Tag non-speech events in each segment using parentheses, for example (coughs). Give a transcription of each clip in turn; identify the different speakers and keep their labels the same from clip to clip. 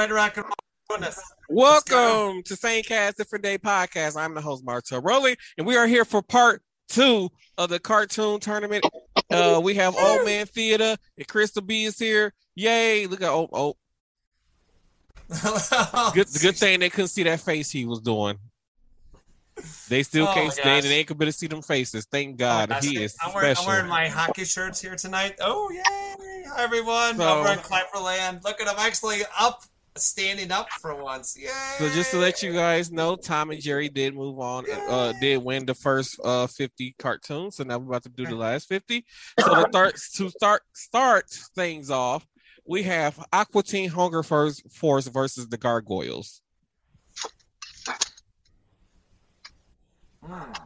Speaker 1: I'm ready to rock and roll.
Speaker 2: Welcome to Same Cast Different Day podcast. I'm the host Martel Rowley, and we are here for part two of the cartoon tournament. Uh, we have Old Man Theater and Crystal B is here. Yay! Look at oh oh. (laughs) Good good thing they couldn't see that face he was doing. They still
Speaker 1: Oh
Speaker 2: can't stand it. They ain't gonna to see them faces. Thank God
Speaker 1: That's
Speaker 2: he is.
Speaker 1: I'm wearing, I'm wearing my hockey shirts here tonight. Oh yay! Hi everyone.
Speaker 2: So-
Speaker 1: Over in Clapperland. Look at I'm actually up, standing up for once. Yeah.
Speaker 2: So just to let you guys know, Tom and Jerry did move on, uh, did win the first uh 50 cartoons. So now we're about to do the last 50. So to start to start start things off, we have Aqua Teen Hunger Force Force versus the Gargoyles.
Speaker 1: Mm.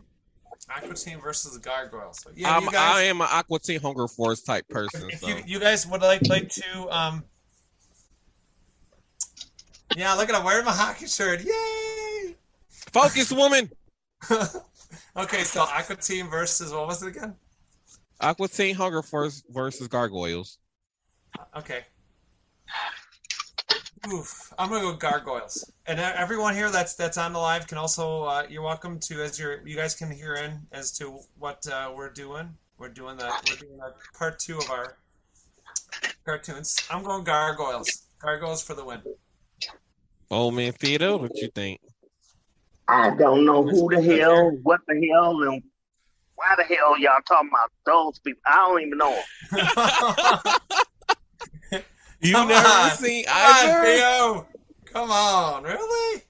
Speaker 1: Aqua versus the Gargoyles. So, yeah,
Speaker 2: I'm, I am an Aqua Teen Hunger Force type person.
Speaker 1: if
Speaker 2: So
Speaker 1: you, you guys would like like to um. Yeah, look at I'm wearing my hockey shirt. Yay!
Speaker 2: focus, woman. (laughs)
Speaker 1: okay, so Aqua Team versus what was it again?
Speaker 2: Aqua Teen Hunger Force versus Gargoyles.
Speaker 1: Okay. Oof, I'm gonna go gargoyles. And everyone here that's that's on the live can also uh, you're welcome to as you're you guys can hear in as to what uh, we're doing. We're doing the we're doing the part two of our cartoons. I'm going gargoyles. Gargoyles for the win.
Speaker 2: Old Man Theater, what you think?
Speaker 3: I don't know who the hell, what the hell, and why the hell y'all talking about those people. I don't even know 'em. (laughs)
Speaker 2: You
Speaker 1: Come
Speaker 2: never
Speaker 1: on.
Speaker 2: seen
Speaker 1: Come on,
Speaker 2: either?
Speaker 1: Theo. Come on, really?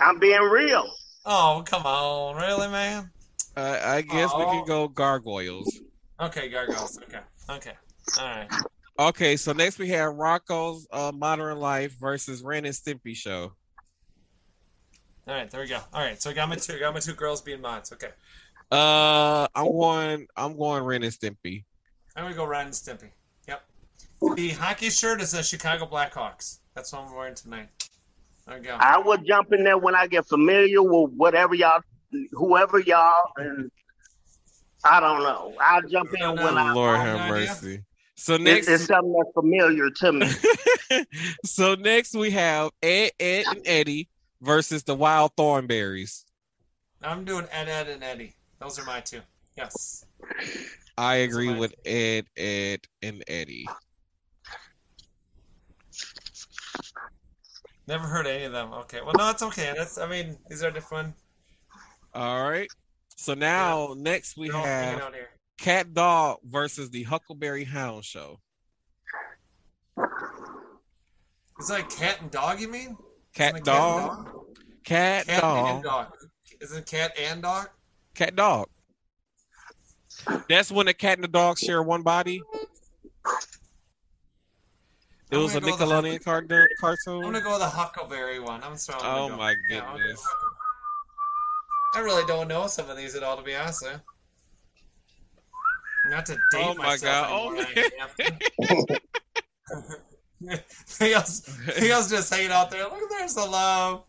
Speaker 3: I'm being real.
Speaker 1: Oh, come on, really, man?
Speaker 2: Uh, I guess we
Speaker 1: Oh.
Speaker 2: can go Gargoyles.
Speaker 1: Okay, gargoyles. Okay, okay, all right.
Speaker 2: Okay, so next we have Rocco's uh, Modern Life versus Ren and Stimpy Show.
Speaker 1: All right, there we go. All right, so I got my two, got my two girls being mods. Okay,
Speaker 2: Uh, I'm going. I'm going Ren and Stimpy.
Speaker 1: I'm gonna go Ren and Stimpy. Yep. The hockey shirt is the Chicago Blackhawks. That's what I'm wearing tonight. There we go.
Speaker 3: I will jump in there when I get familiar with whatever y'all, whoever y'all, and I don't know. I'll jump in
Speaker 1: don't
Speaker 3: when
Speaker 1: know.
Speaker 3: I.
Speaker 2: Lord
Speaker 1: no
Speaker 2: have
Speaker 1: idea.
Speaker 2: mercy. So next,
Speaker 3: it's something that's familiar to me. (laughs)
Speaker 2: so next we have Ed, Edd, and Eddy versus the Wild Thornberrys.
Speaker 1: I'm doing Ed, Edd, and Eddy. Those are my two. Yes.
Speaker 2: I agree
Speaker 1: mine.
Speaker 2: with Ed, Edd, and Eddy.
Speaker 1: Never heard any of them. Okay. Well, no, it's okay. That's. I mean, these are different.
Speaker 2: All right. So now next we
Speaker 1: They're
Speaker 2: have
Speaker 1: out here.
Speaker 2: Cat Dog versus the Huckleberry Hound Show.
Speaker 1: Is that cat and dog? You mean?
Speaker 2: Cat
Speaker 1: Isn't
Speaker 2: Dog. Cat
Speaker 1: Cat
Speaker 2: Dog.
Speaker 1: and dog. Is it cat and dog?
Speaker 2: Cat dog. That's when the cat and the dog share one body. It
Speaker 1: I'm
Speaker 2: was a
Speaker 1: gonna go with the
Speaker 2: Nickelodeon cartoon.
Speaker 1: I'm gonna go with the Huckleberry one. I'm sorry.
Speaker 2: Oh
Speaker 1: go.
Speaker 2: my
Speaker 1: Yeah, go
Speaker 2: goodness.
Speaker 1: I really don't know some of these at all, to be honest with you. Not to date
Speaker 2: Oh my
Speaker 1: myself
Speaker 2: God.
Speaker 1: anymore, I- Theo's, (laughs) Theo's just hanging out there. Look, there's the love.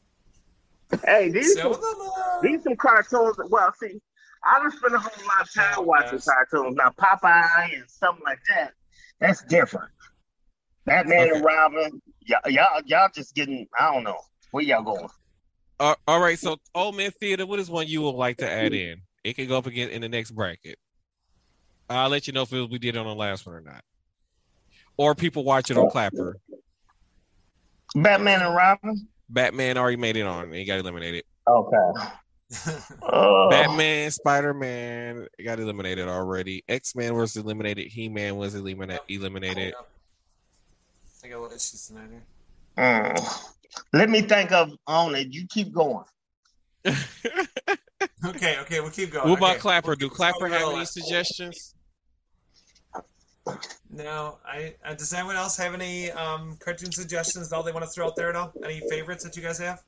Speaker 3: hey, these
Speaker 1: Show
Speaker 3: some,
Speaker 1: the love.
Speaker 3: these some cartoons. Well, see, I don't spend a whole lot of time
Speaker 1: Oh,
Speaker 3: watching
Speaker 1: gosh.
Speaker 3: cartoons. Now, Popeye and something like that, that's different. Batman
Speaker 2: Okay.
Speaker 3: and Robin, y'all, y'all, y'all just getting. I don't know where y'all going.
Speaker 2: Uh, all right. So, Old Man Theater. What is one you would like to add in? It can go up again in the next bracket. I'll let you know if it was, we did it on the last one or not, or people watch it on Clapper.
Speaker 3: Batman and Robin.
Speaker 2: Batman already made it on. He got eliminated.
Speaker 3: Okay. Uh, (laughs)
Speaker 2: Batman, Spider Man got eliminated already. X Men was eliminated. He Man was eliminated. Eliminated.
Speaker 1: I got a little issues tonight here.
Speaker 3: mm. Let me think of on it. You keep going. (laughs)
Speaker 1: Okay, okay, we'll keep going.
Speaker 2: what about
Speaker 1: Okay.
Speaker 2: Clapper?
Speaker 1: We'll
Speaker 2: Do Clapper have
Speaker 1: go
Speaker 2: any
Speaker 1: last.
Speaker 2: suggestions?
Speaker 1: No, I. Uh, does anyone else have any um, cartoon suggestions? All they want to throw out there at all? Any favorites that you guys have?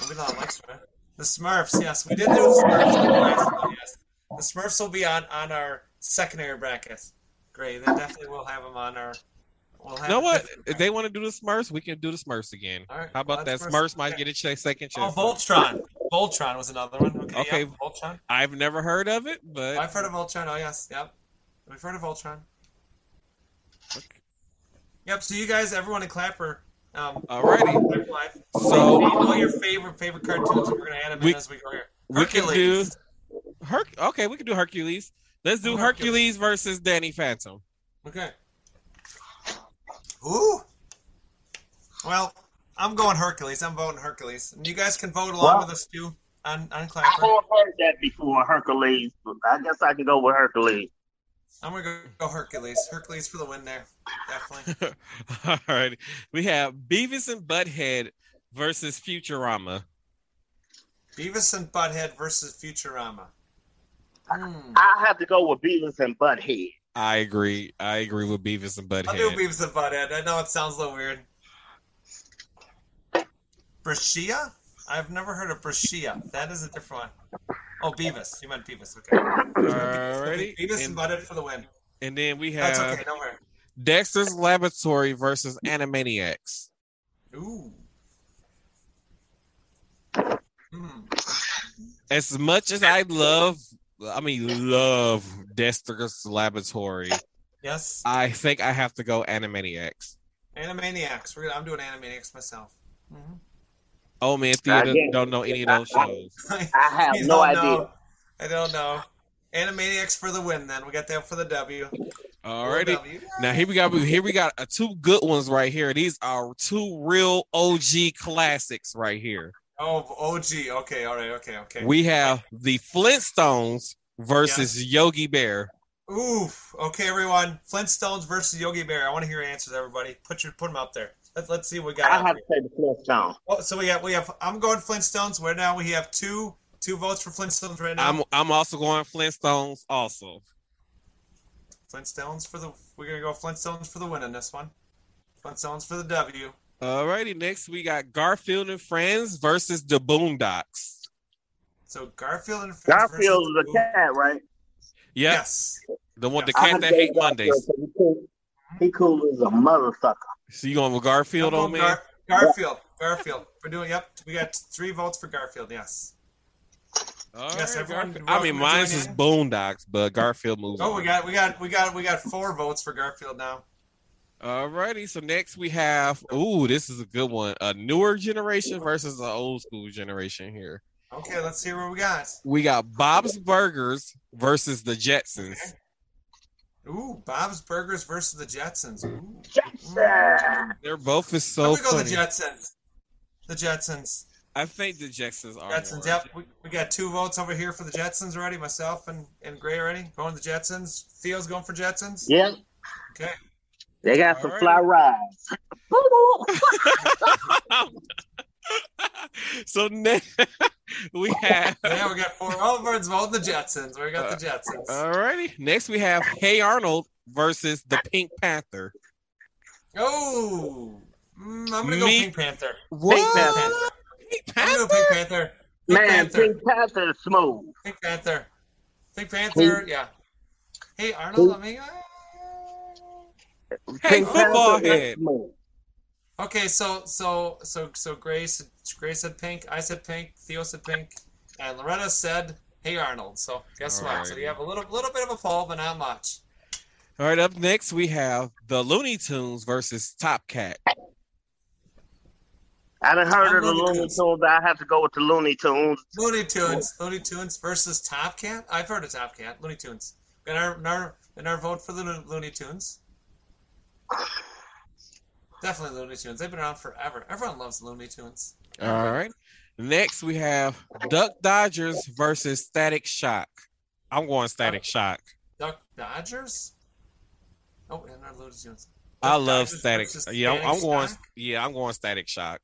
Speaker 1: Maybe not next one. The Smurfs, yes, we did do the Smurfs. the last one, yes. The Smurfs will be on on our secondary brackets. Great, then definitely we'll have them on our. We'll have
Speaker 2: You know what? If they want to do the Smurfs, we can do the Smurfs again.
Speaker 1: Right,
Speaker 2: How about
Speaker 1: well,
Speaker 2: that? Smurfs
Speaker 1: Smurfs.
Speaker 2: might get a second
Speaker 1: Oh,
Speaker 2: chance.
Speaker 1: Voltron. Voltron was another one. Okay,
Speaker 2: Okay.
Speaker 1: yeah, Voltron.
Speaker 2: I've never heard of it, but
Speaker 1: I've heard of Voltron. Oh yes, yep. We've heard of Voltron. Yep. So you guys, everyone in Clapper, um,
Speaker 2: Alrighty.
Speaker 1: Live.
Speaker 2: So
Speaker 1: all your favorite favorite cartoons, and we're gonna add them
Speaker 2: We-
Speaker 1: as we go here.
Speaker 2: we can do
Speaker 1: Hercules.
Speaker 2: Her- okay, we can do Hercules. Let's do
Speaker 1: Hercules.
Speaker 2: Hercules versus Danny Phantom.
Speaker 1: Okay. Ooh. Well, I'm going Hercules. I'm voting Hercules. And you guys can vote along
Speaker 3: Well-
Speaker 1: with us too on, on
Speaker 3: I
Speaker 1: Clapper.
Speaker 3: have heard that before, Hercules. I guess I can go with Hercules.
Speaker 1: I'm gonna go, go Hercules. Hercules for the win there. Definitely. (laughs)
Speaker 2: All right. We have Beavis and Butthead versus Futurama.
Speaker 1: Beavis and Butthead versus Futurama. Hmm.
Speaker 3: I have to go with Beavis and Butthead.
Speaker 2: I agree. I agree with Beavis and
Speaker 1: I'll do Beavis and Butthead. I know it sounds a little weird. Brashia? I've never heard of Brashia. That is a different one. Oh, Beavis. You meant Beavis. Okay.
Speaker 2: Alrighty. (laughs)
Speaker 1: Beavis and Butthead for the win.
Speaker 2: and then we
Speaker 1: That's
Speaker 2: have
Speaker 1: okay. Don't worry.
Speaker 2: Dexter's Laboratory versus Animaniacs.
Speaker 1: Ooh. Hmm.
Speaker 2: As much as I love, I mean, love Dexter's Laboratory,
Speaker 1: Yes.
Speaker 2: I think I have to go Animaniacs.
Speaker 1: Animaniacs. I'm doing Animaniacs myself. hmm
Speaker 2: Oh man, theater
Speaker 3: Again.
Speaker 2: don't know any of those shows. (laughs)
Speaker 3: I have no
Speaker 1: don't
Speaker 3: idea.
Speaker 1: know. I don't know. Animaniacs for the win. Then we got that for the W.
Speaker 2: Alrighty.
Speaker 1: W.
Speaker 2: Now here we got here we got uh, two good ones right here. These are two real OG classics right here.
Speaker 1: Oh, OG. Okay. All right. Okay. Okay.
Speaker 2: We have the Flintstones versus Yogi Bear.
Speaker 1: Oof. Okay, everyone. Flintstones versus Yogi Bear. I want to hear your answers, everybody. Put your put them up there. Let's let's see what we got.
Speaker 3: I have
Speaker 1: here.
Speaker 3: to say the Flintstones.
Speaker 1: Oh, so we have we have. I'm going Flintstones. Right now we have two two votes for Flintstones. Right now.
Speaker 2: I'm I'm also going Flintstones also.
Speaker 1: Flintstones for the. We're gonna go Flintstones for the win in this one. Flintstones for the W.
Speaker 2: Alrighty, next we got Garfield and Friends versus the Boondocks.
Speaker 1: So Garfield and Friends
Speaker 3: Garfield
Speaker 1: versus
Speaker 3: is a cat, right?
Speaker 2: Yep,
Speaker 1: Yes.
Speaker 2: the one the
Speaker 3: I
Speaker 2: cat
Speaker 3: have
Speaker 2: that
Speaker 3: to
Speaker 2: hate
Speaker 3: go Garfield,
Speaker 2: Mondays.
Speaker 3: 'cause He cool, he cool as a motherfucker.
Speaker 2: So you going with Garfield,
Speaker 1: I'm
Speaker 2: old
Speaker 1: going
Speaker 2: man?
Speaker 1: Gar- Garfield. Garfield. We're doing. Yep. We got three votes for Garfield. Yes.
Speaker 2: All
Speaker 1: Yes,
Speaker 2: right,
Speaker 1: everyone,
Speaker 2: Garfield. I mean,
Speaker 1: to
Speaker 2: mine's
Speaker 1: join
Speaker 2: is
Speaker 1: in.
Speaker 2: Boondocks, but Garfield moves
Speaker 1: Oh,
Speaker 2: on.
Speaker 1: we got we got we got we got four votes for Garfield now.
Speaker 2: Alrighty, so next we have. Ooh, this is a good one. A newer generation versus an old school generation here.
Speaker 1: Okay, let's see what we got.
Speaker 2: We got Bob's Burgers versus the Jetsons.
Speaker 1: Ooh, Bob's Burgers versus the Jetsons. Ooh.
Speaker 3: Jackson.
Speaker 2: They're both is
Speaker 1: I'm
Speaker 2: so
Speaker 1: gonna go
Speaker 2: funny.
Speaker 1: the Jetsons. The Jetsons.
Speaker 2: I think the Jetsons are.
Speaker 1: Jetsons.
Speaker 2: more.
Speaker 1: Yep. We, we got two votes over here for the Jetsons already. Myself and, and Gray already going the Jetsons. Theo's going for Jetsons.
Speaker 3: Yep.
Speaker 1: Okay.
Speaker 3: they got some
Speaker 2: All
Speaker 3: fly rides. (laughs) (laughs) (laughs)
Speaker 2: so next (laughs) we have. (laughs)
Speaker 1: Yeah, we got four. All of us voting the Jetsons. We got the
Speaker 2: Uh,
Speaker 1: Jetsons.
Speaker 2: Alrighty. Next we have Hey Arnold versus the Pink Panther.
Speaker 1: oh, mm, I'm gonna go
Speaker 2: Me-
Speaker 1: Pink Panther.
Speaker 2: What?
Speaker 3: Panther.
Speaker 2: Pink
Speaker 1: I'm gonna go
Speaker 2: Panther?
Speaker 1: Pink Panther. Pink
Speaker 3: Man,
Speaker 1: Panther.
Speaker 3: Pink Panther is smooth.
Speaker 1: Pink Panther. Pink Panther. Yeah. Hey Arnold. I mean. uh,
Speaker 2: Hey,
Speaker 3: Pink
Speaker 2: football
Speaker 3: Panther
Speaker 2: head.
Speaker 3: smooth.
Speaker 1: Okay, so so so so Grace Grace said pink, I said pink, Theo said pink, and Loretta said, "Hey Arnold." So guess what? So
Speaker 2: Alrighty.
Speaker 1: you have a little little bit of a fall, but not much.
Speaker 2: All right, up next we have the Looney Tunes versus Top Cat.
Speaker 3: I done heard
Speaker 1: I'm
Speaker 3: of the
Speaker 1: Looney
Speaker 3: Looney
Speaker 1: Tunes.
Speaker 3: Tunes. I have to go with the Looney Tunes.
Speaker 1: Looney Tunes, Looney Tunes versus Top Cat. I've heard of Top Cat. Looney Tunes. And our and our, and our vote for the Lo- Looney Tunes. Definitely Looney Tunes. They've been around forever. Everyone loves Looney Tunes.
Speaker 2: All right. Next we have Duck Dodgers versus Static Shock. I'm going Static Shock.
Speaker 1: Duck Dodgers. Oh, and our Looney Tunes.
Speaker 2: I love
Speaker 1: Dodgers
Speaker 2: Static.
Speaker 1: versus
Speaker 2: Yeah, I'm, I'm going. Yeah, I'm going Static Shock.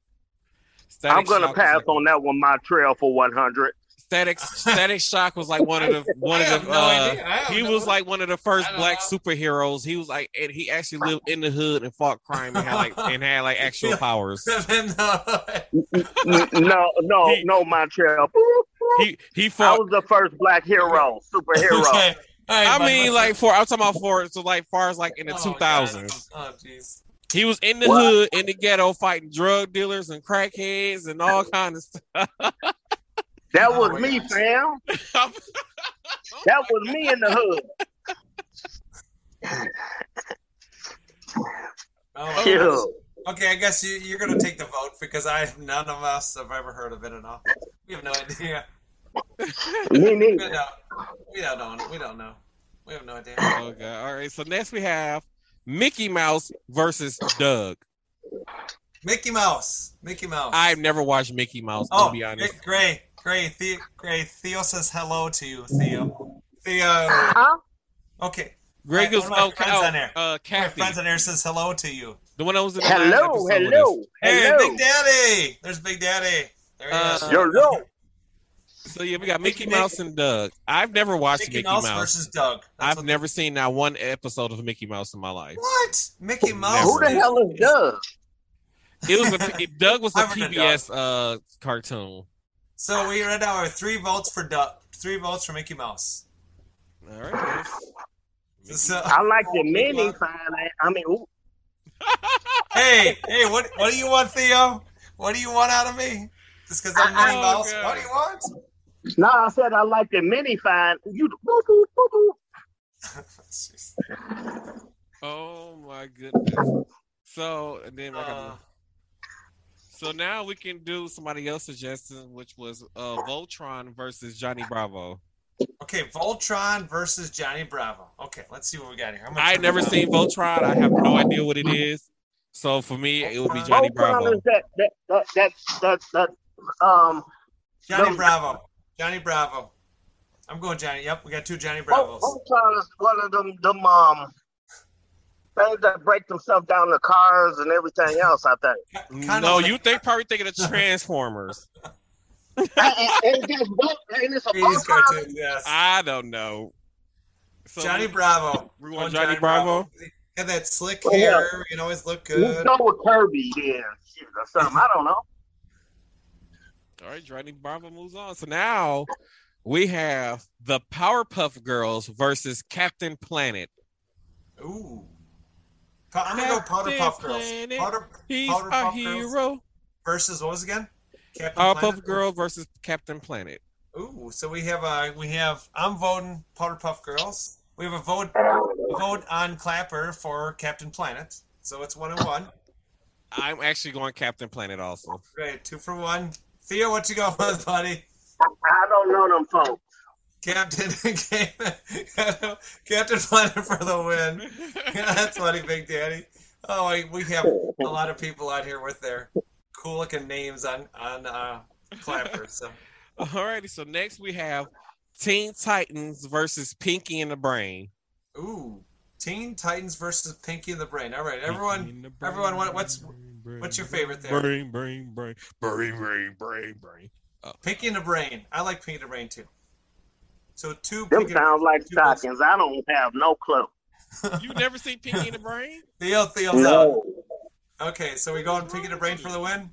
Speaker 3: I'm gonna
Speaker 2: Shock
Speaker 3: pass
Speaker 2: like-
Speaker 3: on that one. My trail for 100.
Speaker 2: Static Static Shock was like one of the (laughs) one of the.
Speaker 1: no
Speaker 2: uh,
Speaker 1: idea. I have
Speaker 2: he
Speaker 1: no-
Speaker 2: was like one of the first black
Speaker 1: know.
Speaker 2: superheroes. He was like, and he actually lived in the hood and fought crime and had like (laughs) and had like actual powers. (laughs)
Speaker 1: no.
Speaker 3: No, no,
Speaker 2: He-
Speaker 3: no, Montreal.
Speaker 2: He he
Speaker 3: I was the first black hero, superhero.
Speaker 1: Okay. All right,
Speaker 2: I
Speaker 1: buddy,
Speaker 2: mean,
Speaker 1: what's
Speaker 2: like for I'm talking about for so like far as like in the
Speaker 1: Oh,
Speaker 2: two
Speaker 1: God. Oh, jeez.
Speaker 2: He was in the
Speaker 3: What?
Speaker 2: hood, in the ghetto, fighting drug dealers and crackheads and all kind of stuff.
Speaker 3: That was
Speaker 1: my
Speaker 3: me, fam. (laughs) That was me in the hood.
Speaker 1: Oh,
Speaker 3: Chill.
Speaker 1: okay, I guess you, you're gonna take the vote because I none of us have ever heard of it at all. We have no idea.
Speaker 3: Me
Speaker 1: We don't. We don't know. We don't know. We have no idea.
Speaker 2: Okay. All right. So next we have Mickey Mouse versus Doug.
Speaker 1: Mickey Mouse. Mickey Mouse.
Speaker 2: I've never watched Mickey Mouse.
Speaker 1: Oh,
Speaker 2: to be honest.
Speaker 1: Gray, Gray, Theo, Gray. Theo says hello to you, Theo. Theo.
Speaker 3: Huh?
Speaker 1: Okay.
Speaker 2: Greg
Speaker 1: Right,
Speaker 2: was
Speaker 1: my
Speaker 2: oh,
Speaker 1: friends on there.
Speaker 2: uh,
Speaker 1: My friends on there says hello to you.
Speaker 2: the one that was in the
Speaker 3: Hello,
Speaker 2: episode with us.
Speaker 3: hello,
Speaker 1: Hey,
Speaker 3: hello.
Speaker 1: Big Daddy. There's Big Daddy. There he is.
Speaker 2: Uh,
Speaker 3: Yo, yo.
Speaker 2: So yeah, we got Mickey,
Speaker 1: Mickey-
Speaker 2: Mouse and Doug. I've never watched
Speaker 1: Mickey,
Speaker 2: Mickey,
Speaker 1: Mouse,
Speaker 2: Mouse.
Speaker 1: versus Doug. That's
Speaker 2: I've
Speaker 1: what-
Speaker 2: never seen not one episode of Mickey Mouse in my life.
Speaker 1: What? Mickey Mouse.
Speaker 3: Who the hell is Doug?
Speaker 2: It was a it- Doug was a
Speaker 1: I've heard
Speaker 2: PBS uh cartoon.
Speaker 1: So we right now have three votes for Duck, Three votes for Mickey Mouse.
Speaker 2: All right.
Speaker 1: So,
Speaker 3: I like the mini fine. I mean, ooh, (laughs)
Speaker 1: hey, hey, what what do you want, Theo? What do you want out of me? Just because I'm Mickey
Speaker 2: Oh,
Speaker 1: Mouse?
Speaker 2: God.
Speaker 1: What do you want?
Speaker 3: no, I said I like the mini fine. You boo boo boo boo. (laughs)
Speaker 2: Oh my goodness. So and then I got
Speaker 1: Uh,
Speaker 2: so now we can do somebody else suggestion, which was uh Voltron versus Johnny Bravo.
Speaker 1: okay, Voltron versus Johnny Bravo. Okay, let's see what we got here. I'm
Speaker 2: I
Speaker 1: turn
Speaker 2: never
Speaker 1: it
Speaker 2: seen Voltron. I have no idea what it is. So for me, it would be Johnny
Speaker 3: Voltron
Speaker 2: Bravo.
Speaker 3: is that that that that that, that um.
Speaker 1: Johnny
Speaker 3: No.
Speaker 1: Bravo. Johnny Bravo. I'm going Johnny. Yep, we got two Johnny
Speaker 3: Vol-
Speaker 1: Bravos.
Speaker 3: Voltron is one of them them um things that break themselves down the cars and everything else. I think.
Speaker 1: Kinda
Speaker 2: No,
Speaker 1: like-
Speaker 2: you think probably thinking of Transformers. (laughs)
Speaker 3: and, and, and it's both, and a
Speaker 1: cartoon, yes.
Speaker 2: I don't know. So
Speaker 1: Johnny Bravo.
Speaker 2: We want Johnny Bravo.
Speaker 1: Had that slick
Speaker 3: Oh, yeah.
Speaker 1: hair. You know, always look
Speaker 3: Let's
Speaker 1: good.
Speaker 3: go with Kirby then, shit, or something. I don't know.
Speaker 2: All right, Johnny Bravo moves on. So now we have the Powerpuff Girls versus Captain Planet.
Speaker 1: Ooh. Pa- I'm gonna go Powder Puff Girls.
Speaker 2: Planet,
Speaker 1: Powder,
Speaker 2: He's
Speaker 1: Powder
Speaker 2: a
Speaker 1: Puff Girls
Speaker 2: hero.
Speaker 1: versus what was it again? Captain
Speaker 2: Powerpuff
Speaker 1: Planet?
Speaker 2: Girl versus Captain Planet.
Speaker 1: Ooh, so we have uh we have I'm voting Powder Puff Girls. We have a vote a vote on Clapper for Captain Planet. So it's one and one.
Speaker 2: I'm actually going Captain Planet also.
Speaker 1: Great, two for one. Theo, what you got with, buddy?
Speaker 3: I don't know them folks. (laughs)
Speaker 1: Captain Captain Planet for the win. (laughs) That's funny, Big Daddy. Oh, we, we have a lot of people out here with their cool looking names on on uh, Clapper. So
Speaker 2: Alrighty, so next we have Teen Titans versus Pinky and the Brain.
Speaker 1: Ooh, Teen Titans versus Pinky and the Brain. All right, everyone. everyone, what- what's- what's your favorite there?
Speaker 2: Brain, brain, brain, brain, brain, brain, brain.
Speaker 1: Pinky and the Brain. I like Pinky and the Brain too. So two.
Speaker 3: Them
Speaker 1: Pinky
Speaker 3: sound like
Speaker 1: two votes.
Speaker 3: stockings. I don't have no clue. (laughs)
Speaker 2: You never seen Pinky and the Brain? (laughs)
Speaker 1: Theo, Theo's out. Okay, so we going Pinky and the Brain for the win.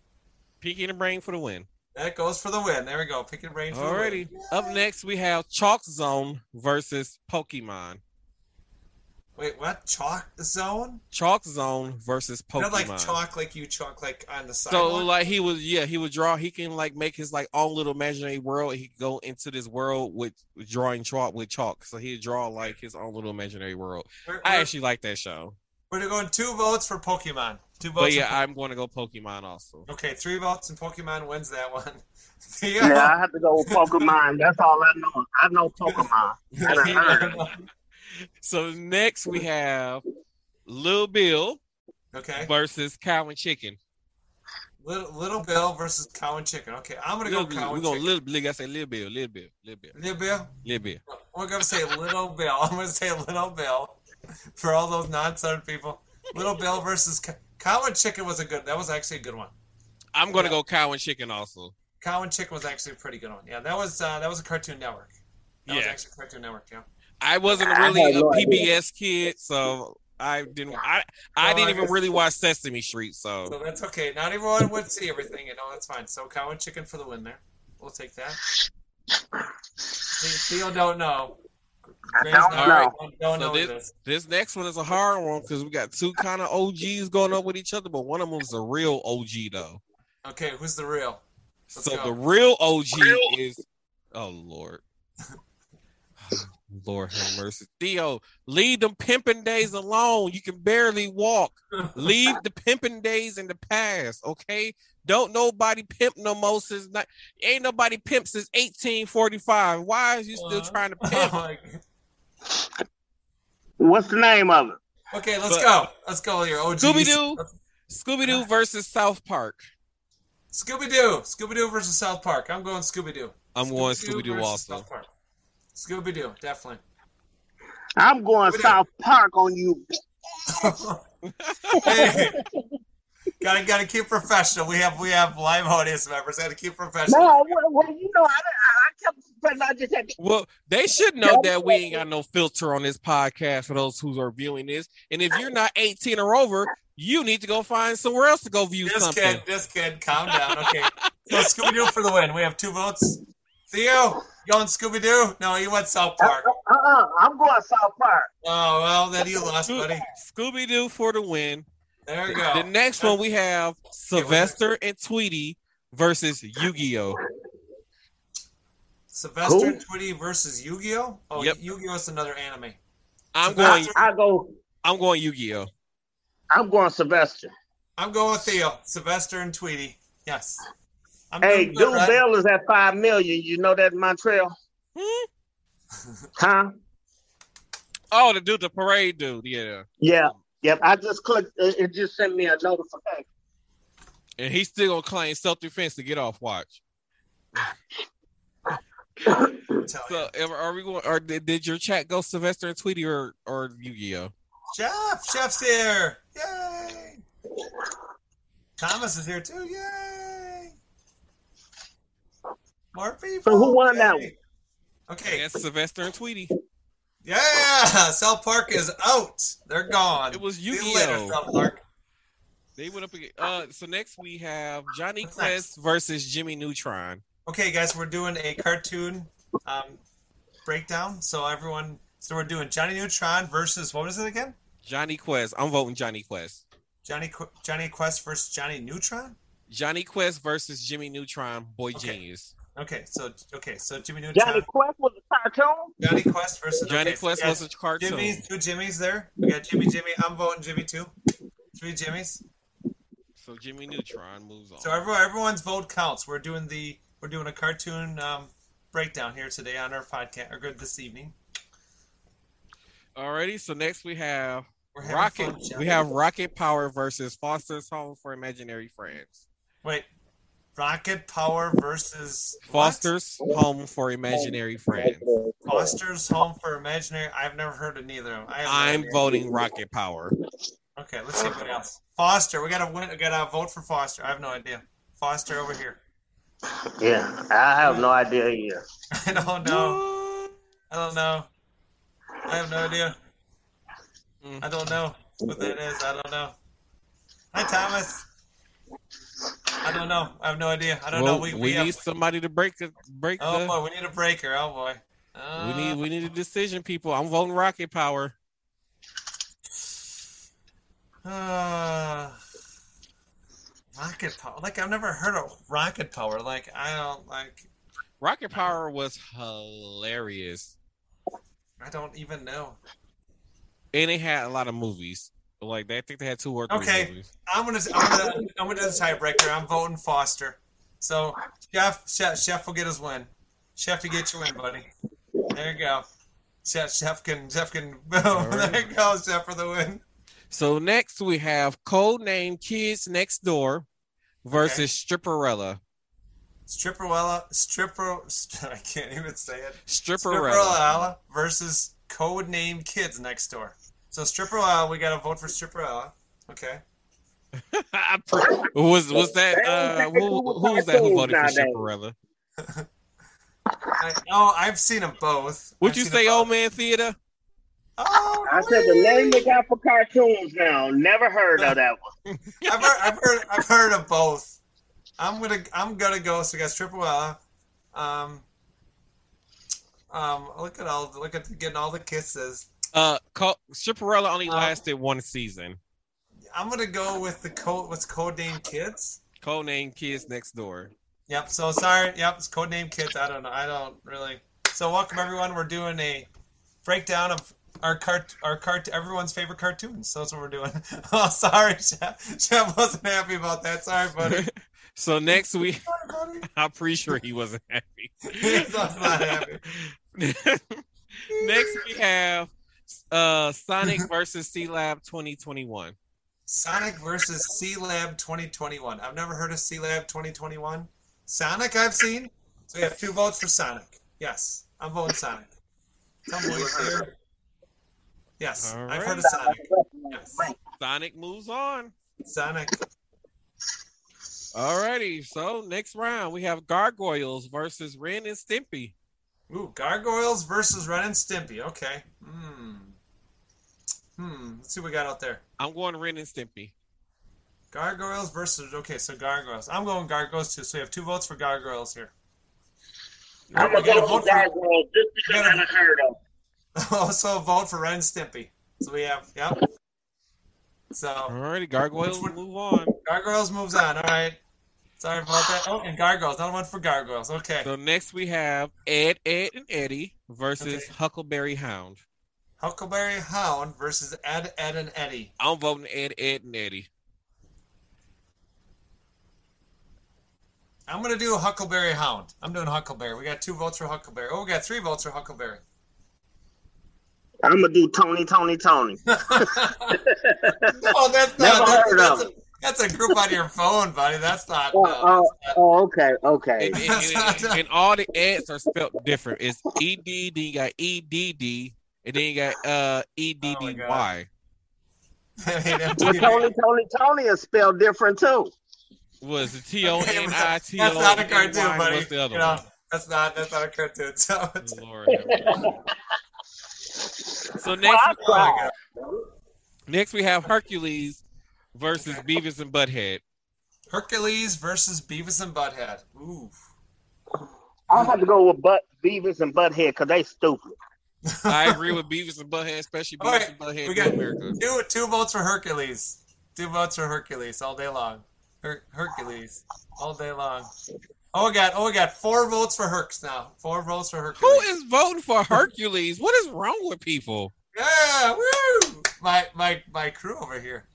Speaker 2: Pinky and the Brain for the win.
Speaker 1: That goes for the win. There we go. Pinky and the Brain for
Speaker 2: Alrighty.
Speaker 1: the win.
Speaker 2: Up next we have Chalk Zone versus Pokemon.
Speaker 1: Wait, what? Chalk zone?
Speaker 2: Chalk Zone versus Pokemon.
Speaker 1: Not like chalk, like you chalk, like on the side.
Speaker 2: So
Speaker 1: sidewalk.
Speaker 2: like he was yeah he would draw he can like make his like own little imaginary world he could go into this world with with drawing chalk with chalk so he'd draw like his own little imaginary world
Speaker 1: we're,
Speaker 2: I
Speaker 1: we're-
Speaker 2: actually like that show
Speaker 1: we're going two votes for Pokemon. Two votes.
Speaker 2: but yeah I'm going to go Pokemon also
Speaker 1: okay, three votes and Pokemon wins that one. (laughs)
Speaker 3: Yeah, I have to go with Pokemon. That's all I know. I know Pokemon. I (laughs) done heard of it.
Speaker 2: so next we have Lil Bill
Speaker 1: okay.
Speaker 2: versus Cow and Chicken
Speaker 1: Little, little Bill versus Cow and Chicken. Okay, I'm gonna
Speaker 2: Lil
Speaker 1: go. Cow
Speaker 2: we're
Speaker 1: and
Speaker 2: going
Speaker 1: Chicken.
Speaker 2: Little Bill I say Lil Bill Lil Bill Lil Bill
Speaker 1: Little Bill.
Speaker 2: Lil Bill
Speaker 1: We're gonna say Little Bill. I'm gonna say Little Bill for all those non-southern people. Little Bill versus Cow, Cow and Chicken was a good. That was actually a good one.
Speaker 2: I'm going to
Speaker 1: Yeah.
Speaker 2: go Cow and Chicken also
Speaker 1: Cow and Chicken was actually a pretty good one. Yeah, that was uh, that was a Cartoon Network. That was
Speaker 2: Yeah.
Speaker 1: actually Cartoon Network. Yeah.
Speaker 2: I wasn't
Speaker 3: I
Speaker 2: really a
Speaker 3: no idea.
Speaker 2: PBS kid, so I didn't. I I
Speaker 1: Well,
Speaker 2: didn't
Speaker 1: I
Speaker 2: even really watch Sesame Street,
Speaker 1: So
Speaker 2: so
Speaker 1: that's okay. Not everyone would see everything, you know. That's fine. So Cow and Chicken for the win there. We'll take that. Theo don't know.
Speaker 3: I don't
Speaker 2: know.
Speaker 1: Don't, don't
Speaker 2: So
Speaker 1: know
Speaker 2: this-
Speaker 1: this.
Speaker 2: this next one is a hard one because we got two kind of OGs going up with each other, but one of them is a real OG though.
Speaker 1: Okay, who's the real? Let's
Speaker 2: so
Speaker 1: go.
Speaker 2: the real OG is oh lord, (laughs) Lord have mercy. Theo, leave them pimping days alone. You can barely walk. Leave the pimping days in the past, okay? Don't nobody pimp no more since not, ain't nobody pimp since 1845. Why is you still
Speaker 1: Uh,
Speaker 2: trying to (laughs)
Speaker 1: oh
Speaker 2: pimp?
Speaker 1: my
Speaker 3: What's the name of it?
Speaker 1: okay, let's
Speaker 2: But-
Speaker 1: go. Let's go here. OGs.
Speaker 2: Scooby-Doo. Scooby Doo versus South Park.
Speaker 1: Scooby Doo. Scooby Doo versus South Park. I'm going Scooby Doo.
Speaker 2: I'm going Scooby Doo
Speaker 1: versus
Speaker 2: also.
Speaker 1: South Park. Scooby Doo, definitely.
Speaker 3: I'm going
Speaker 1: What is-
Speaker 3: South Park on you. (laughs)
Speaker 1: hey, gotta gotta keep professional. We have we have live audience members. Gotta keep professional.
Speaker 3: No, well, well, you know, I, I, I kept, but I just had to.
Speaker 2: Well, they should know that we ain't got no filter on this podcast for those who are viewing this. And if you're not 18 or over, you need to go find somewhere else to go view
Speaker 1: This
Speaker 2: something.
Speaker 1: kid, this kid, calm down. Okay, so Scooby Doo for the win. We have two votes. Theo, you going Scooby Doo? No, you went South Park.
Speaker 3: Uh, uh, I'm going South Park.
Speaker 1: Oh well, then you lost, buddy.
Speaker 2: Scooby Doo for the win.
Speaker 1: There you go.
Speaker 2: The
Speaker 1: go.
Speaker 2: next one we have Sylvester and Tweety versus Yu-Gi-Oh.
Speaker 1: Sylvester
Speaker 3: Who?
Speaker 1: and Tweety versus Yu-Gi-Oh. Oh,
Speaker 2: Yep.
Speaker 1: Yu-Gi-Oh is another anime.
Speaker 2: I'm
Speaker 1: Sylvester-
Speaker 2: going.
Speaker 3: I go.
Speaker 2: I'm going Yu-Gi-Oh.
Speaker 3: I'm going Sylvester.
Speaker 1: I'm going with Theo. Sylvester and Tweety. Yes. I'm
Speaker 3: Hey,
Speaker 1: doing good,
Speaker 3: Duke
Speaker 1: right?
Speaker 3: Bell is at five million. You know that Montreal,
Speaker 2: Hmm?
Speaker 3: huh?
Speaker 2: Oh, the dude, the parade dude. Yeah,
Speaker 3: Yeah. Yep. I just clicked. It, it just sent me a notification.
Speaker 2: and he's still gonna claim self-defense to get off watch. So, are are we going? Or did, did your chat go Sylvester and Tweety or or Yu-Gi-Oh?
Speaker 1: Jeff, Jeff's here. Yay. Thomas is here too. Yay. More people.
Speaker 3: So who won that one?
Speaker 1: Okay.
Speaker 2: That's Sylvester and Tweety.
Speaker 1: Yeah. South Park is out. They're gone.
Speaker 2: It was
Speaker 1: you later,
Speaker 2: Yu-Gi-Oh.
Speaker 1: South Park.
Speaker 2: They went up again. Uh, so next we have Johnny
Speaker 1: What's
Speaker 2: Quest versus Jimmy Neutron.
Speaker 1: Okay, guys, we're doing a cartoon um, breakdown. So everyone, so we're doing Johnny Neutron versus what was it again?
Speaker 2: Jonny Quest. I'm voting Jonny Quest.
Speaker 1: Johnny Qu- Jonny Quest versus Johnny Neutron.
Speaker 2: Jonny Quest versus Jimmy Neutron. Boy
Speaker 1: Okay.
Speaker 2: genius.
Speaker 1: Okay, so okay, so Jimmy Neutron.
Speaker 3: Jonny Quest was a cartoon.
Speaker 1: Jonny Quest versus
Speaker 2: Johnny
Speaker 1: okay, so
Speaker 2: Quest
Speaker 1: we
Speaker 2: was a cartoon.
Speaker 1: Jimmy's two Jimmys there. We got Jimmy, Jimmy. I'm voting Jimmy too. Three Jimmys.
Speaker 2: So Jimmy Neutron moves on.
Speaker 1: So everyone, everyone's vote counts. We're doing the we're doing a cartoon um, breakdown here today on our podcast or good this evening.
Speaker 2: Alrighty. So next we have
Speaker 1: We're having
Speaker 2: Rocket.
Speaker 1: fun,
Speaker 2: we have Rocket Power versus Foster's Home for Imaginary Friends.
Speaker 1: wait, Rocket Power versus what?
Speaker 2: Foster's Home for Imaginary Friends.
Speaker 1: Foster's Home for Imaginary. I've never heard of neither of them. I have no
Speaker 2: I'm
Speaker 1: idea.
Speaker 2: voting Rocket Power.
Speaker 1: Okay, let's see what else. Foster, we gotta win. We gotta vote for Foster. I have no idea. Foster over here.
Speaker 3: Yeah, I have no idea either. (laughs)
Speaker 1: I don't know. I don't know. I have no idea. I don't know what that is. I don't know. Hi, Thomas. I don't know. I have no idea. I don't
Speaker 2: Well,
Speaker 1: know. We,
Speaker 2: we,
Speaker 1: we, have,
Speaker 2: need somebody to break the break
Speaker 1: Oh
Speaker 2: the.
Speaker 1: boy, we need a breaker. Oh boy. Uh,
Speaker 2: We need we need a decision, people. I'm voting Rocket Power. (sighs)
Speaker 1: Uh, rocket power. Like I've never heard of rocket power. Like I don't like.
Speaker 2: Rocket Power was hilarious,
Speaker 1: I don't even know.
Speaker 2: and they had a lot of movies. Like they, I think they had two or three
Speaker 1: Okay.
Speaker 2: movies.
Speaker 1: I'm gonna I'm gonna I'm gonna do the tiebreaker. I'm voting Foster. So Chef Chef Chef will get his win. Chef, you get your win, buddy. There you go. Chef Chef can Chef can (laughs) boom.
Speaker 2: right.
Speaker 1: There you go, Chef for the win.
Speaker 2: So next we have Codename Kids Next Door versus Stripperella.
Speaker 1: Stripperella Stripper (laughs) I can't even say it.
Speaker 2: Stripperella.
Speaker 1: Stripperella versus codename Kids Next Door. So Stripperella, we gotta vote for Stripperella. Okay. (laughs)
Speaker 2: was was that uh who, who was that who voted for
Speaker 3: Nowadays.
Speaker 2: Stripperella? (laughs)
Speaker 1: I, oh, I've seen them both.
Speaker 2: Would
Speaker 1: I've
Speaker 2: you say Old. Man Theater?
Speaker 1: Oh,
Speaker 3: I said the name they got for cartoons now. Never heard of that one. (laughs)
Speaker 1: I've heard, I've heard, I've heard of both. I'm gonna, I'm gonna go. So we got Stripperella. Um, um, look at all, look at getting all the kisses.
Speaker 2: Uh, Co- Stripperella only lasted one season.
Speaker 1: I'm gonna go with the code. What's codename Kids?
Speaker 2: Codename Kids Next Door.
Speaker 1: Yep. So sorry. Yep. It's codename Kids. I don't know. I don't really. So welcome everyone. We're doing a breakdown of our cart our cart everyone's favorite cartoons. So that's what we're doing. (laughs) oh, sorry, Jeff. Jeff wasn't happy about that. Sorry, buddy. (laughs)
Speaker 2: so next week, (laughs)
Speaker 1: Sorry.
Speaker 2: I'm pretty sure he wasn't happy.
Speaker 1: He's not happy.
Speaker 2: next we have uh Sonic (laughs) versus Sealab 2021.
Speaker 1: Sonic versus Sealab 2021. I've never heard of Sealab 2021. Sonic, I've seen. So we have two votes for Sonic. Yes, I'm voting Sonic. Some votes here. Yes,
Speaker 2: All
Speaker 1: I've heard of Sonic. Yes.
Speaker 2: Sonic moves on.
Speaker 1: Sonic.
Speaker 2: Alrighty, so next round we have Gargoyles versus Ren and Stimpy.
Speaker 1: Ooh, Gargoyles versus Ren and Stimpy. Okay. Hmm. Hmm. Let's see what we got out there.
Speaker 2: I'm going Ren and Stimpy.
Speaker 1: Gargoyles versus. Okay, so Gargoyles. I'm going Gargoyles too. So we have two votes for Gargoyles here.
Speaker 3: I'm gonna go
Speaker 1: vote
Speaker 3: for
Speaker 1: for-
Speaker 3: Gargoyle just because
Speaker 1: gotta-
Speaker 3: I done heard of. (laughs)
Speaker 1: also, vote for Ren and Stimpy. So we have. Yep. So
Speaker 2: Alrighty, Gargoyles
Speaker 1: Which one-
Speaker 2: move on.
Speaker 1: Gargoyles moves on. All right. Sorry about that. Oh, and Gargoyles. Another one for Gargoyles. Okay.
Speaker 2: So next we have Ed, Edd, and Eddy versus
Speaker 1: Okay.
Speaker 2: Huckleberry Hound.
Speaker 1: Huckleberry Hound versus Ed, Edd, and Eddy.
Speaker 2: I'm voting Ed, Edd, and Eddy.
Speaker 1: I'm gonna do Huckleberry Hound. I'm doing Huckleberry. We got two votes for Huckleberry. Oh, we got three votes for Huckleberry.
Speaker 3: I'm gonna do Tony, Tony, Tony. (laughs) (laughs)
Speaker 1: oh, that's
Speaker 3: Never
Speaker 1: not. That's,
Speaker 3: heard
Speaker 1: that's,
Speaker 3: of
Speaker 1: a, that's a group on your phone, buddy. That's not.
Speaker 3: Oh,
Speaker 1: no,
Speaker 3: oh,
Speaker 1: that's not-
Speaker 3: oh, okay, okay.
Speaker 2: And, and, and- and all the ads are spelled different. It's E D, then you got E D D, and then you got uh E D
Speaker 1: Oh
Speaker 2: D
Speaker 1: my
Speaker 2: Y. (laughs)
Speaker 3: Well, Tony, Tony, Tony is spelled different too.
Speaker 2: Was it T O N I T O? (laughs)
Speaker 1: That's not a cartoon, buddy.
Speaker 2: What's the other
Speaker 1: You know,
Speaker 2: one?
Speaker 1: that's not. That's not a cartoon. (laughs) So.
Speaker 2: Lord have mercy. so
Speaker 3: Well,
Speaker 2: next,
Speaker 3: I
Speaker 2: next we have Hercules versus Beavis and Butthead.
Speaker 1: Hercules versus Beavis and Butthead. Ooh.
Speaker 3: I have to go with Butt Beavis and Butthead because they stupid.
Speaker 2: I agree with Beavis and Butthead, especially
Speaker 1: All
Speaker 2: Beavis
Speaker 1: right,
Speaker 2: and Butthead
Speaker 1: we
Speaker 2: in
Speaker 1: got
Speaker 2: America.
Speaker 1: two two votes for Hercules. Two votes for Hercules all day long. Her- Hercules all day long. Oh, we got oh we got four votes for Hercs now. Four votes for
Speaker 2: Who
Speaker 1: Hercules.
Speaker 2: is voting for Hercules? What is wrong with people?
Speaker 1: Yeah, woo! My my my crew over here.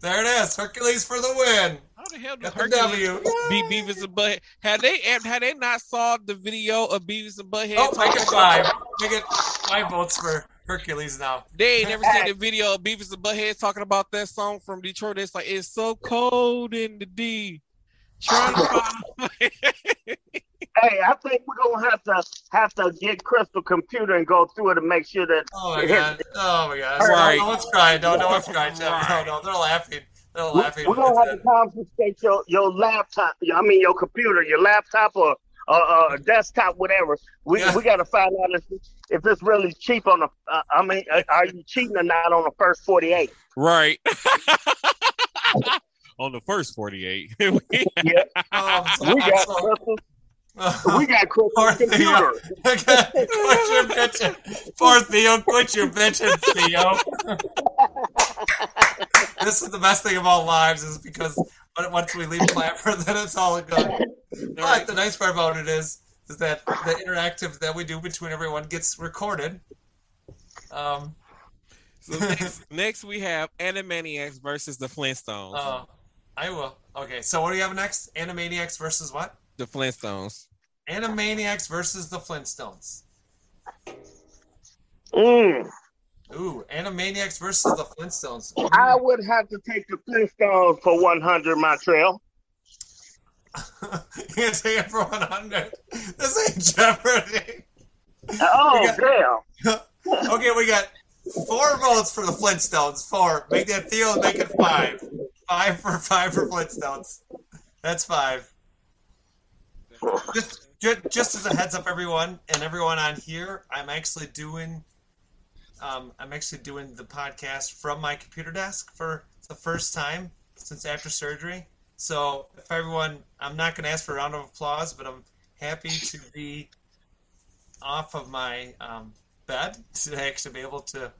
Speaker 1: There it is. Hercules for the win.
Speaker 2: How the hell did
Speaker 1: Got the
Speaker 2: Hercules
Speaker 1: W.
Speaker 2: be Beavis and Butthead? Had they had they not saw the video of Beavis and Butthead?
Speaker 1: Oh, make
Speaker 2: talking
Speaker 1: it five. Make it five votes for Hercules now.
Speaker 2: They ain't never seen (laughs) the video of Beavis and Butthead talking about that song from Detroit. It's like it's so cold in the D. Trying to find.
Speaker 3: Hey, I think we're gonna have to have to get Crystal computer and go through it and make sure that
Speaker 1: Oh my god. Oh my gosh.
Speaker 2: Right.
Speaker 1: No, no one's crying. No, no one's crying. Jeff.
Speaker 2: Right.
Speaker 1: No, no, they're laughing. They're
Speaker 3: we-
Speaker 1: laughing.
Speaker 3: we're gonna have to confiscate your your laptop. I mean your computer, your laptop or uh, uh desktop, whatever. We
Speaker 1: Yeah.
Speaker 3: we got to find out if if it's really cheap on the. Uh, I mean, uh, are you cheating or not on the first forty eight?
Speaker 2: right. (laughs) On the first 48. (laughs)
Speaker 1: Oh,
Speaker 3: We got
Speaker 1: so-
Speaker 3: Crystal. (laughs)
Speaker 1: Oh,
Speaker 3: We got
Speaker 1: Poor
Speaker 3: Crystal
Speaker 1: Theo.
Speaker 3: computer.
Speaker 1: quit your bitching. Poor Theo, quit your bitching, Theo. This is the best thing of all lives is because once we leave Clapper, (laughs) then it's all good. But the nice part about it is, is that the interactive that we do between everyone gets recorded. Um,
Speaker 2: So (laughs) next, next we have Animaniacs versus the Flintstones.
Speaker 1: uh, I will. Okay, so what do you have next? Animaniacs versus what?
Speaker 2: the Flintstones.
Speaker 1: Animaniacs versus the Flintstones.
Speaker 3: Mm.
Speaker 1: Ooh, Animaniacs versus the Flintstones.
Speaker 3: I would have to take the Flintstones for one hundred, Montreal. (laughs)
Speaker 1: you can take it for 100. This ain't Jeopardy.
Speaker 3: Oh
Speaker 1: got-
Speaker 3: damn! (laughs)
Speaker 1: Okay, we got four votes for the Flintstones. Four. Make that Theo make it five. Five for five for Flintstones. That's five. Just, just as a heads up, everyone, and everyone on here, I'm actually doing, um, I'm actually doing the podcast from my computer desk for the first time since after surgery. So, if everyone, I'm not going to ask for a round of applause, but I'm happy to be off of my um, bed (laughs) to actually be able to,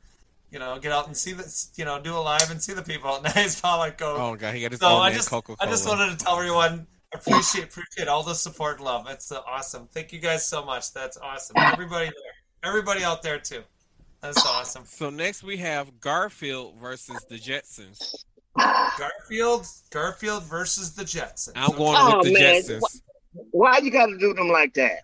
Speaker 1: you know, get out and see this, you know, do a live and see the people at (laughs) Nice Pollock go.
Speaker 2: Oh god, he got his
Speaker 1: So I just, I just wanted to tell everyone appreciate appreciate all the support and love. It's uh, awesome. Thank you guys so much. That's awesome. Everybody there, everybody out there too. That's awesome.
Speaker 2: So next we have Garfield versus the Jetsons.
Speaker 1: Garfield, Garfield versus the Jetsons.
Speaker 2: I'm going
Speaker 3: Oh,
Speaker 2: with the
Speaker 3: man.
Speaker 2: Jetsons.
Speaker 3: Why you got to do them like that?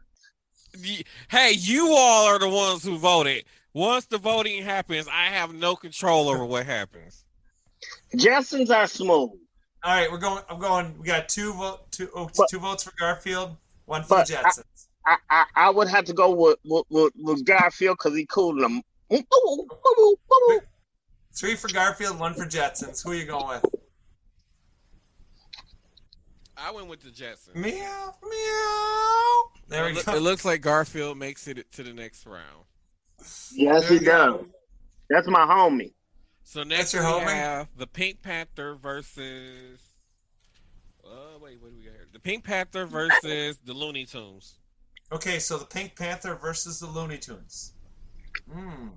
Speaker 2: Hey, you all are the ones who voted. Once the voting happens, I have no control over what happens.
Speaker 3: Jetsons are smooth.
Speaker 1: All right, we're going. I'm going. We got two vote, two, oh,
Speaker 3: But-
Speaker 1: two votes for Garfield, one for the Jetsons.
Speaker 3: I, I, I would have to go with with, with, with Garfield because he cool them.
Speaker 1: Three for Garfield, one for Jetsons. Who are you going with?
Speaker 2: I went with the Jetsons.
Speaker 1: Meow, meow. There we
Speaker 2: it, loo-
Speaker 1: go.
Speaker 2: it looks like Garfield makes it to the next round.
Speaker 3: Yes,
Speaker 1: There
Speaker 3: he
Speaker 1: we go.
Speaker 3: does. That's my homie.
Speaker 2: So next
Speaker 1: your
Speaker 2: we
Speaker 1: homie?
Speaker 2: have the Pink Panther versus. Uh, wait, what do we got here? The Pink Panther versus the Looney Tunes.
Speaker 1: Okay, so the Pink Panther versus the Looney Tunes. Hmm.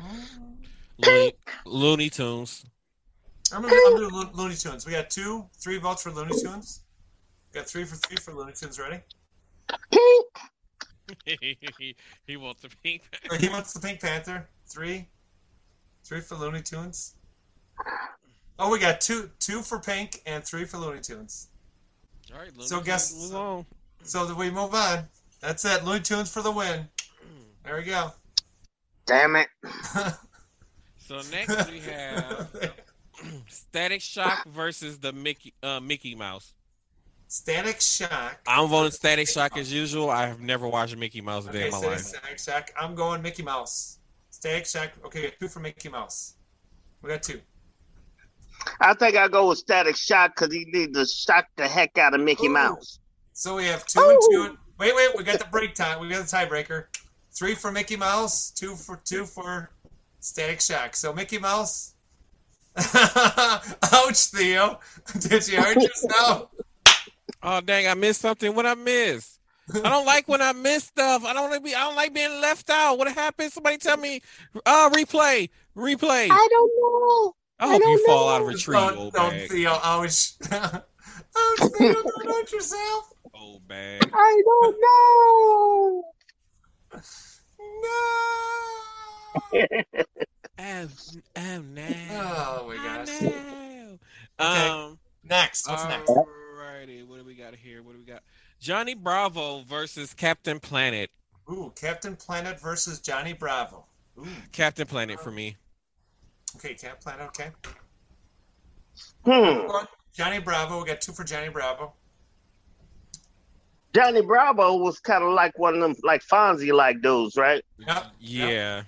Speaker 1: Mm.
Speaker 2: Looney, Looney Tunes.
Speaker 1: I'm gonna, I'm doing Lo- Looney Tunes. We got two, three votes for Looney Tunes. Got three for three for Looney Tunes. Ready? (laughs)
Speaker 2: he wants the Pink Panther.
Speaker 1: Or he wants the Pink Panther. Three, three for Looney Tunes. Oh, we got two, two for Pink and three for Looney Tunes.
Speaker 2: All right, Looney
Speaker 1: So
Speaker 2: Tunes
Speaker 1: guess-
Speaker 2: move on.
Speaker 1: So that we move on. That's it. Looney Tunes for the win. There we go.
Speaker 3: Damn it. (laughs)
Speaker 2: So next we have Static Shock versus the Mickey uh, Mickey Mouse.
Speaker 1: Static Shock.
Speaker 2: I'm voting Static Shock as usual. I have never watched Mickey Mouse a day
Speaker 1: Okay,
Speaker 2: in my
Speaker 1: Static,
Speaker 2: life.
Speaker 1: Static Shock. I'm going Mickey Mouse. Static Shock. Okay, two for Mickey Mouse. We got two.
Speaker 3: I think I go with Static Shock because he needs to shock the heck out of Mickey
Speaker 1: Ooh.
Speaker 3: Mouse.
Speaker 1: So we have two and two. Wait, wait. We got the break time. We got the tiebreaker. Three for Mickey Mouse. Two for two for Static Shock. So Mickey Mouse. (laughs) Ouch, Theo. (laughs) Did you hurt yourself?
Speaker 2: Oh dang, I missed something. What I missed? I don't like when I miss stuff. I don't like be I don't like being left out. What happened? Somebody tell me. Uh replay. Replay.
Speaker 3: I don't know.
Speaker 2: I hope
Speaker 3: don't
Speaker 2: you fall out of a tree,
Speaker 1: Don't,
Speaker 2: old
Speaker 1: don't
Speaker 2: bag.
Speaker 1: Theo. Ouch. (laughs) Ouch, Theo. Don't hurt yourself.
Speaker 2: Old bag.
Speaker 3: I don't know.
Speaker 1: No.
Speaker 2: Oh, oh no.
Speaker 1: Oh my
Speaker 2: Oh,
Speaker 1: gosh.
Speaker 2: no.
Speaker 1: Okay.
Speaker 2: Um
Speaker 1: Next. What's next?
Speaker 2: Alrighty, what do we got here? What do we got? Johnny Bravo versus Captain Planet.
Speaker 1: Ooh, Captain Planet versus Johnny Bravo. Ooh.
Speaker 2: Captain Planet for me.
Speaker 1: Okay, Captain Planet. Okay.
Speaker 3: Hmm.
Speaker 1: Johnny Bravo. We got two for Johnny Bravo.
Speaker 3: Johnny Bravo was kind of like one of them, like Fonzie like dudes, right?
Speaker 1: Yep.
Speaker 2: Yeah.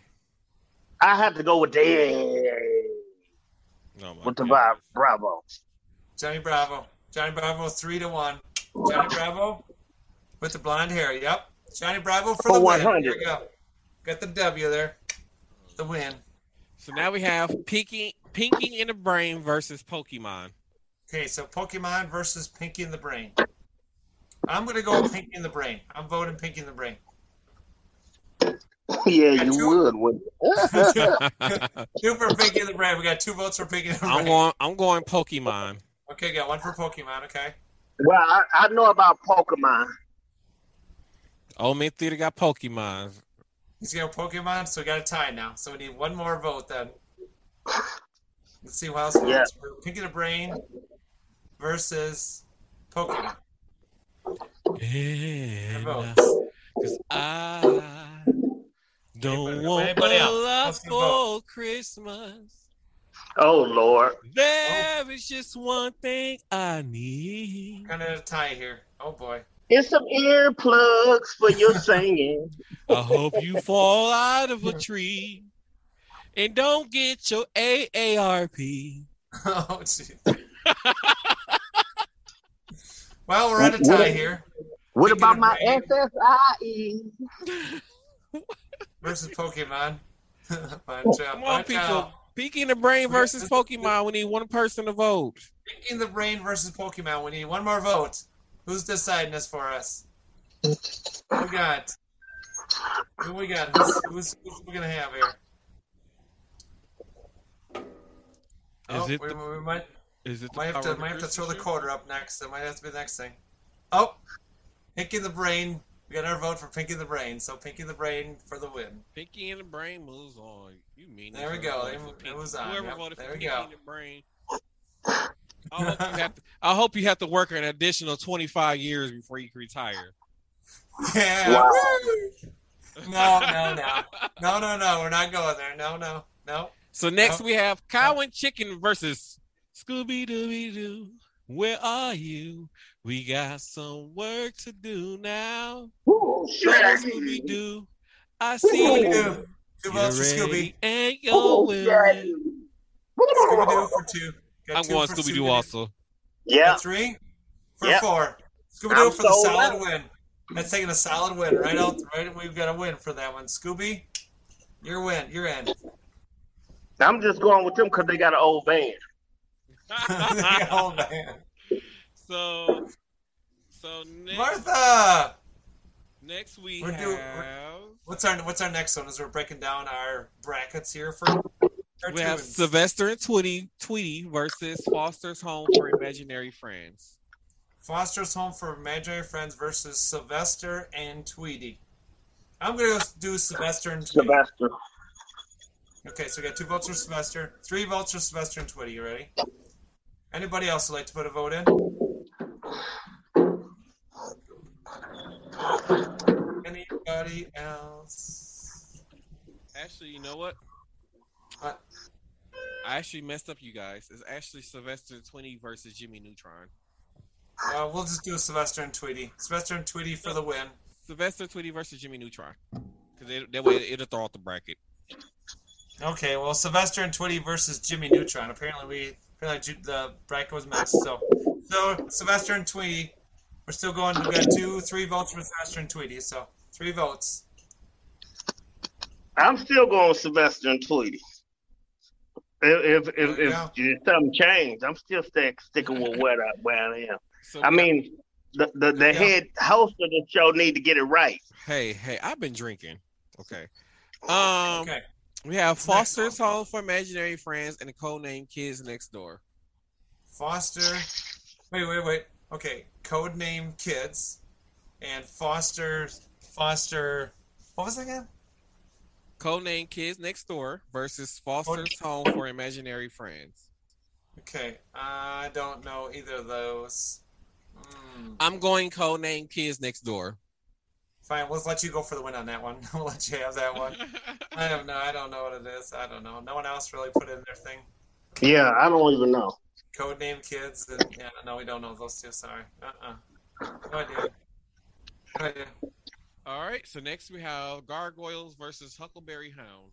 Speaker 3: I had to go with the
Speaker 2: Oh, my
Speaker 3: with the
Speaker 2: goodness.
Speaker 3: Bravo.
Speaker 1: Johnny Bravo. Johnny Bravo, three to one. Johnny Bravo with the blonde hair. Yep. Johnny Bravo for
Speaker 3: For
Speaker 1: the win.
Speaker 3: 100.
Speaker 1: There you go. Got the W there. The win.
Speaker 2: So now we have Pinky Pinky in the Brain versus Pokemon.
Speaker 1: Okay, so Pokemon versus Pinky in the Brain. I'm gonna go with Pinky in the Brain. I'm voting Pinky in the Brain. (laughs)
Speaker 3: yeah, you
Speaker 1: two-
Speaker 3: would. wouldn't (laughs) you?
Speaker 1: two for Pinky in the Brain. We got two votes for Pinky in the Brain.
Speaker 2: I'm going I'm going Pokemon.
Speaker 1: Okay, got one for Pokemon. Okay.
Speaker 3: well, I, I know about Pokemon.
Speaker 2: Old Man Theater got Pokemon.
Speaker 1: He's got Pokemon, so we got a tie now. So we need one more vote then. Let's see who else votes.
Speaker 3: Yeah.
Speaker 1: Pinky in the Brain versus Pokemon.
Speaker 2: And
Speaker 1: votes.
Speaker 2: Cause I don't
Speaker 1: Anybody-
Speaker 2: want
Speaker 1: anybody
Speaker 2: a
Speaker 1: else?
Speaker 2: lot for Christmas.
Speaker 3: Oh Lord.
Speaker 2: There is just one thing I need.
Speaker 1: Kind of a tie here. Oh boy.
Speaker 3: It's some earplugs for your (laughs) singing.
Speaker 2: I hope you fall out of a tree and don't get your AARP. (laughs)
Speaker 1: Oh, gee. (laughs) well, we're at a tie here
Speaker 3: What
Speaker 1: Thinking
Speaker 3: about my
Speaker 1: rain.
Speaker 3: SSIE?
Speaker 1: versus Pokemon. (laughs) Watch out,
Speaker 2: Come on, people.
Speaker 1: out.
Speaker 2: Peeking the brain versus Pokemon. We need one person to vote.
Speaker 1: Pinky in the Brain versus Pokemon. We need one more vote. Who's deciding this for us? Who we got? Who we got? Who's, who's, who's we gonna have here?
Speaker 2: Is
Speaker 1: oh,
Speaker 2: it
Speaker 1: we,
Speaker 2: the,
Speaker 1: we might
Speaker 2: is it the
Speaker 1: might have to might have to throw the quarter up next. That might have to be the next thing. Oh, Pinky in the Brain We got our vote for Pinky the Brain. So Pinky the Brain for the win.
Speaker 2: Pinky and the Brain moves on. You mean
Speaker 1: There we go.
Speaker 2: voted
Speaker 1: It
Speaker 2: for
Speaker 1: it
Speaker 2: Pinky-
Speaker 1: on.
Speaker 2: Whoever
Speaker 1: Yep,
Speaker 2: voted
Speaker 1: there
Speaker 2: for
Speaker 1: we
Speaker 2: Pinky
Speaker 1: go.
Speaker 2: and the Brain. I hope you have to. (laughs) I hope you have to work an additional twenty five years before you can retire.
Speaker 1: Yeah.
Speaker 3: Wow. (laughs)
Speaker 1: No, no, no. No, no, no. We're not going there. No, no, no.
Speaker 2: So next
Speaker 1: Oh.
Speaker 2: we have Cow and Chicken versus Scooby Dooby Doo. Where are you? We got some work to do now.
Speaker 3: Ooh,
Speaker 2: Scooby Doo, I see
Speaker 1: Scooby
Speaker 2: you.
Speaker 1: Doo. Two
Speaker 2: You're
Speaker 1: votes for Scooby.
Speaker 2: ready and you're
Speaker 3: Oh,
Speaker 2: willing.
Speaker 1: Scooby Doo for two. Got
Speaker 2: I'm
Speaker 1: two
Speaker 2: going
Speaker 1: for
Speaker 2: Scooby Doo also.
Speaker 3: Yeah.
Speaker 1: Got three for
Speaker 3: Yep.
Speaker 1: four. Scooby Doo
Speaker 3: I'm
Speaker 1: for the solid
Speaker 3: well.
Speaker 1: win. That's taking a solid win right out. Right, we've got a win for that one. Scooby, your win. You're in.
Speaker 3: I'm just going with them because they got an old band. (laughs)
Speaker 1: oh (laughs) man,
Speaker 2: so, so next,
Speaker 1: Martha.
Speaker 2: next we
Speaker 1: We're
Speaker 2: have
Speaker 1: doing- What's our What's our next one? As we're breaking down our brackets here for
Speaker 2: we have. Sylvester and Tweety Tweety versus Foster's Home for Imaginary Friends.
Speaker 1: Foster's Home for Imaginary Friends versus Sylvester and Tweety. I'm gonna do Sylvester and Tweety.
Speaker 3: Sylvester.
Speaker 1: Okay, so we got two votes for Sylvester, three votes for Sylvester and Tweety. You ready? Anybody else would like to put a vote in? Anybody else?
Speaker 2: Actually, you know what?
Speaker 1: What?
Speaker 2: I actually messed up, you guys. It's actually Sylvester and Tweety versus Jimmy Neutron.
Speaker 1: Uh, we'll just do Sylvester and Tweety. Sylvester and Tweety for the win.
Speaker 2: Sylvester Tweety versus Jimmy Neutron. Because that way it'll throw out the bracket.
Speaker 1: Okay, well, Sylvester and Tweety versus Jimmy Neutron. Apparently, we apparently Ju- the bracket was messed. So, so Sylvester and Tweety, we're still going. We got two, three votes for Sylvester and Tweety. So, three votes.
Speaker 3: I'm still going with Sylvester and Tweety. If if if, if, if something changed, I'm still stick, sticking with where I, where I am.
Speaker 2: So
Speaker 3: I mean, the the, the
Speaker 1: Yeah.
Speaker 3: head host of the show need to get it right.
Speaker 2: hey, hey, I've been drinking. Okay. Um,
Speaker 1: Okay.
Speaker 2: We have Foster's. Home for Imaginary Friends and the codename Kids Next Door.
Speaker 1: Foster. Wait, wait, wait. Okay, code name kids, and Foster. Foster. What was that again?
Speaker 2: Codename Kids Next Door versus Foster's Home for Imaginary Friends.
Speaker 1: Okay, I don't know either of those. Hmm.
Speaker 2: I'm going codename Kids Next Door.
Speaker 1: Fine, let's let you go for the win on that one. (laughs) we'll let you have that one. (laughs) I don't know. I don't know what it is. I don't know. No one else really put in their thing.
Speaker 3: Yeah, I don't even know.
Speaker 1: Code name kids. And, yeah, no, we don't know those two. Sorry. Uh-uh. No idea. No idea.
Speaker 2: All right, so next we have Gargoyles versus Huckleberry Hound.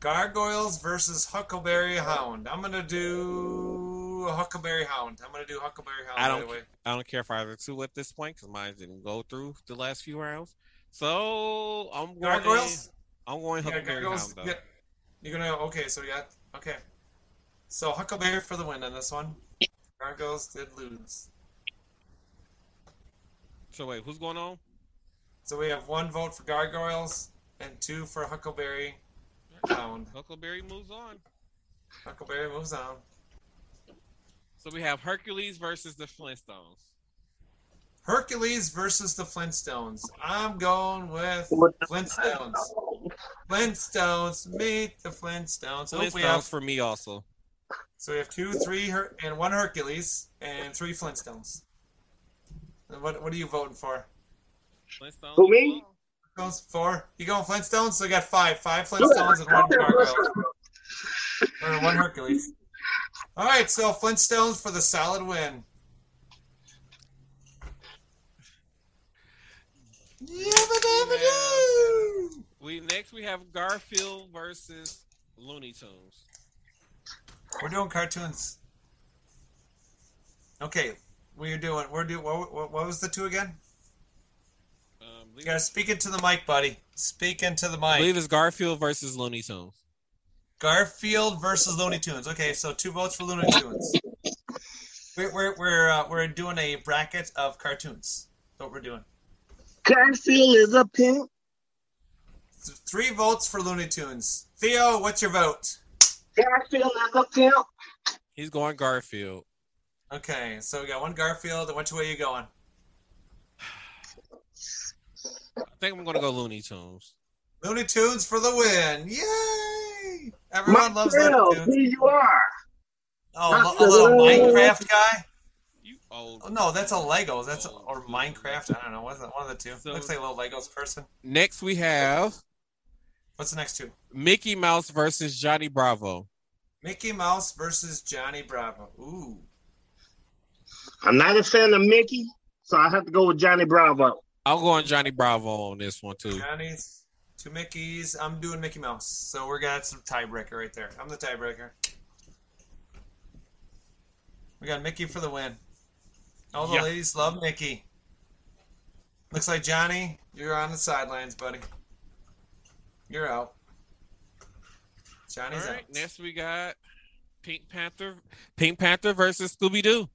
Speaker 1: Gargoyles versus Huckleberry Hound. I'm gonna do Huckleberry Hound. I'm gonna do Huckleberry Hound
Speaker 2: I don't-
Speaker 1: away.
Speaker 2: I don't care if I have two at this point because mine didn't go through the last few rounds. So I'm going.
Speaker 1: Gargoyles.
Speaker 2: I'm going Huckleberry
Speaker 1: Gargoyles.
Speaker 2: Hound though.
Speaker 1: Yeah. You're gonna okay. So we got okay. So Huckleberry for the win on this one. Gargoyles did lose.
Speaker 2: So wait, who's going on?
Speaker 1: So we have one vote for Gargoyles and two for Huckleberry Hound.
Speaker 2: Huckleberry moves on.
Speaker 1: Huckleberry moves on.
Speaker 2: So we have Hercules versus the Flintstones.
Speaker 1: Hercules versus the Flintstones. I'm going with
Speaker 3: With
Speaker 1: Flintstones. Flintstones meet the Flintstones.
Speaker 2: Flintstones
Speaker 1: have
Speaker 2: for me also.
Speaker 1: so we have two, three, Her- and one Hercules and three Flintstones. And what what are you voting for?
Speaker 2: Flintstones.
Speaker 3: Who, me?
Speaker 1: Goes four. You going Flintstones? So we got five, five Flintstones and one Gargoyle or one Hercules. All right, so Flintstones for the solid win. Yabba-dabba-doo!
Speaker 2: We next we have Garfield versus Looney Tunes.
Speaker 1: We're doing cartoons. Okay, we're doing. We're doing. What, what, what was the two again?
Speaker 2: Um,
Speaker 1: You gotta speak into the mic, buddy. Speak into the mic.
Speaker 2: I believe it's Garfield versus Looney Tunes.
Speaker 1: Garfield versus Looney Tunes. Okay, so two votes for Looney Tunes. We're we're we're, uh, we're doing a bracket of cartoons. That's what we're doing.
Speaker 3: Garfield is a pimp.
Speaker 1: Th- Three votes for Looney Tunes. Theo, what's your vote?
Speaker 3: Garfield is a pimp.
Speaker 2: He's going Garfield.
Speaker 1: Okay, so we got one Garfield. And which way are you going?
Speaker 2: I think I'm gonna go Looney Tunes.
Speaker 1: Looney Tunes for the win! Yay! Everyone loves
Speaker 3: Marcel,
Speaker 1: Looney Tunes.
Speaker 3: here you are.
Speaker 1: Oh, a little oh, Minecraft guy.
Speaker 2: You old.
Speaker 1: Oh, no, that's a Legos. That's or Minecraft. I don't know. What's that? One of the two.
Speaker 2: So-
Speaker 1: Looks like a little Legos person.
Speaker 2: Next we have
Speaker 1: What's the next two?
Speaker 2: Mickey Mouse versus Johnny Bravo.
Speaker 1: Mickey Mouse versus Johnny Bravo. Ooh.
Speaker 3: I'm not a fan of Mickey, so I have to go with Johnny Bravo.
Speaker 2: I'm going Johnny Bravo on this one too.
Speaker 1: Johnny's two Mickeys. I'm doing Mickey Mouse. So we're got some tiebreaker right there. I'm the tiebreaker. We got Mickey for the win. All the
Speaker 2: Yeah.
Speaker 1: ladies love Mickey. Looks like Johnny, you're on the sidelines, buddy. You're out. Johnny's
Speaker 2: right.
Speaker 1: out.
Speaker 2: Next we got Pink Panther. Pink Panther versus Scooby Doo.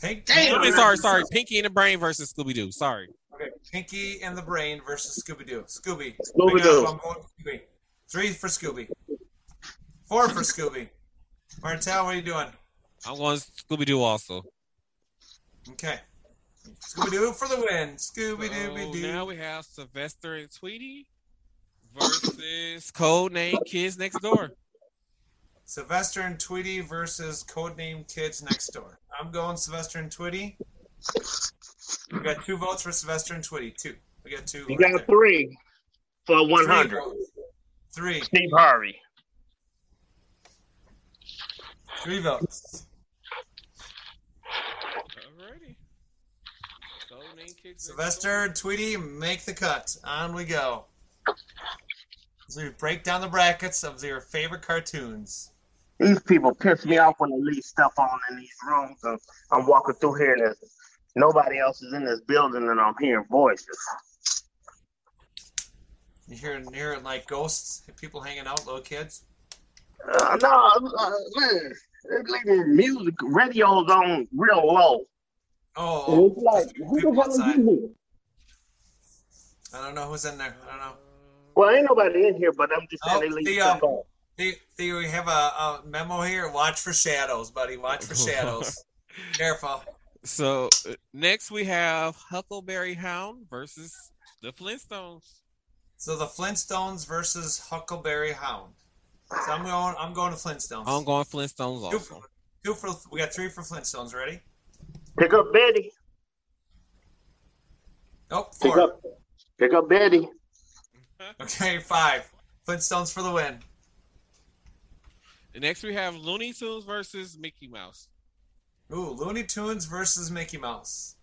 Speaker 1: Pink,
Speaker 3: Damn.
Speaker 2: Sorry, sorry. Pinky and the Brain versus Scooby Doo. Sorry.
Speaker 1: Okay, Pinky and the Brain versus Scooby Doo. Scooby.
Speaker 3: Scooby
Speaker 1: I got-
Speaker 3: Doo.
Speaker 1: I'm going Scooby. Three for Scooby. Four for Scooby. (laughs) Martel, what are you doing?
Speaker 2: I'm going Scooby Doo also.
Speaker 1: Okay. Scooby Doo for the win. Scooby
Speaker 2: So
Speaker 1: Doo
Speaker 2: now we have Sylvester and Tweety versus Codename Kids Next Door.
Speaker 1: Sylvester and Tweety versus Codename Kids Next Door. I'm going Sylvester and Tweety. We got two votes for Sylvester and Tweety. Two. We got two.
Speaker 3: You
Speaker 1: right
Speaker 3: got
Speaker 1: there.
Speaker 3: three for 100.
Speaker 1: votes. Three.
Speaker 3: Steve Harvey.
Speaker 1: Three votes.
Speaker 2: Alrighty. Codename Kids Next
Speaker 1: Sylvester and Tweety make the cut. On we go. As we break down the brackets of your favorite cartoons.
Speaker 3: These people piss me off when they leave stuff on in these rooms. And I'm walking through here and there's, nobody else is in this building and I'm hearing voices.
Speaker 1: You hear, hearing like ghosts, people hanging out, little kids.
Speaker 3: Uh, no, uh, man, they're leaving music, radio's on real low.
Speaker 1: Oh,
Speaker 3: And
Speaker 1: oh,
Speaker 3: it's like,
Speaker 1: there's
Speaker 3: who the hell is in here?
Speaker 1: I don't know who's in there. I don't know.
Speaker 3: Well, ain't nobody in here, but I'm just saying
Speaker 1: Oh,
Speaker 3: they leave
Speaker 1: the,
Speaker 3: stuff on.
Speaker 1: Theo, Theo, we have a, a memo here. Watch for shadows, buddy. Watch for shadows. (laughs) Careful.
Speaker 2: So uh, next we have Huckleberry Hound versus the Flintstones.
Speaker 1: So the Flintstones versus Huckleberry Hound. So I'm going. I'm going to Flintstones.
Speaker 2: I'm going Flintstones
Speaker 1: Two
Speaker 2: also.
Speaker 1: for, two for. We got three for Flintstones. Ready?
Speaker 3: Pick up Betty.
Speaker 1: Oh,
Speaker 3: Pick up, pick up Betty. (laughs)
Speaker 1: Okay, five. Flintstones for the win.
Speaker 2: And next we have Looney Tunes versus Mickey Mouse.
Speaker 1: Ooh, Looney Tunes versus Mickey Mouse.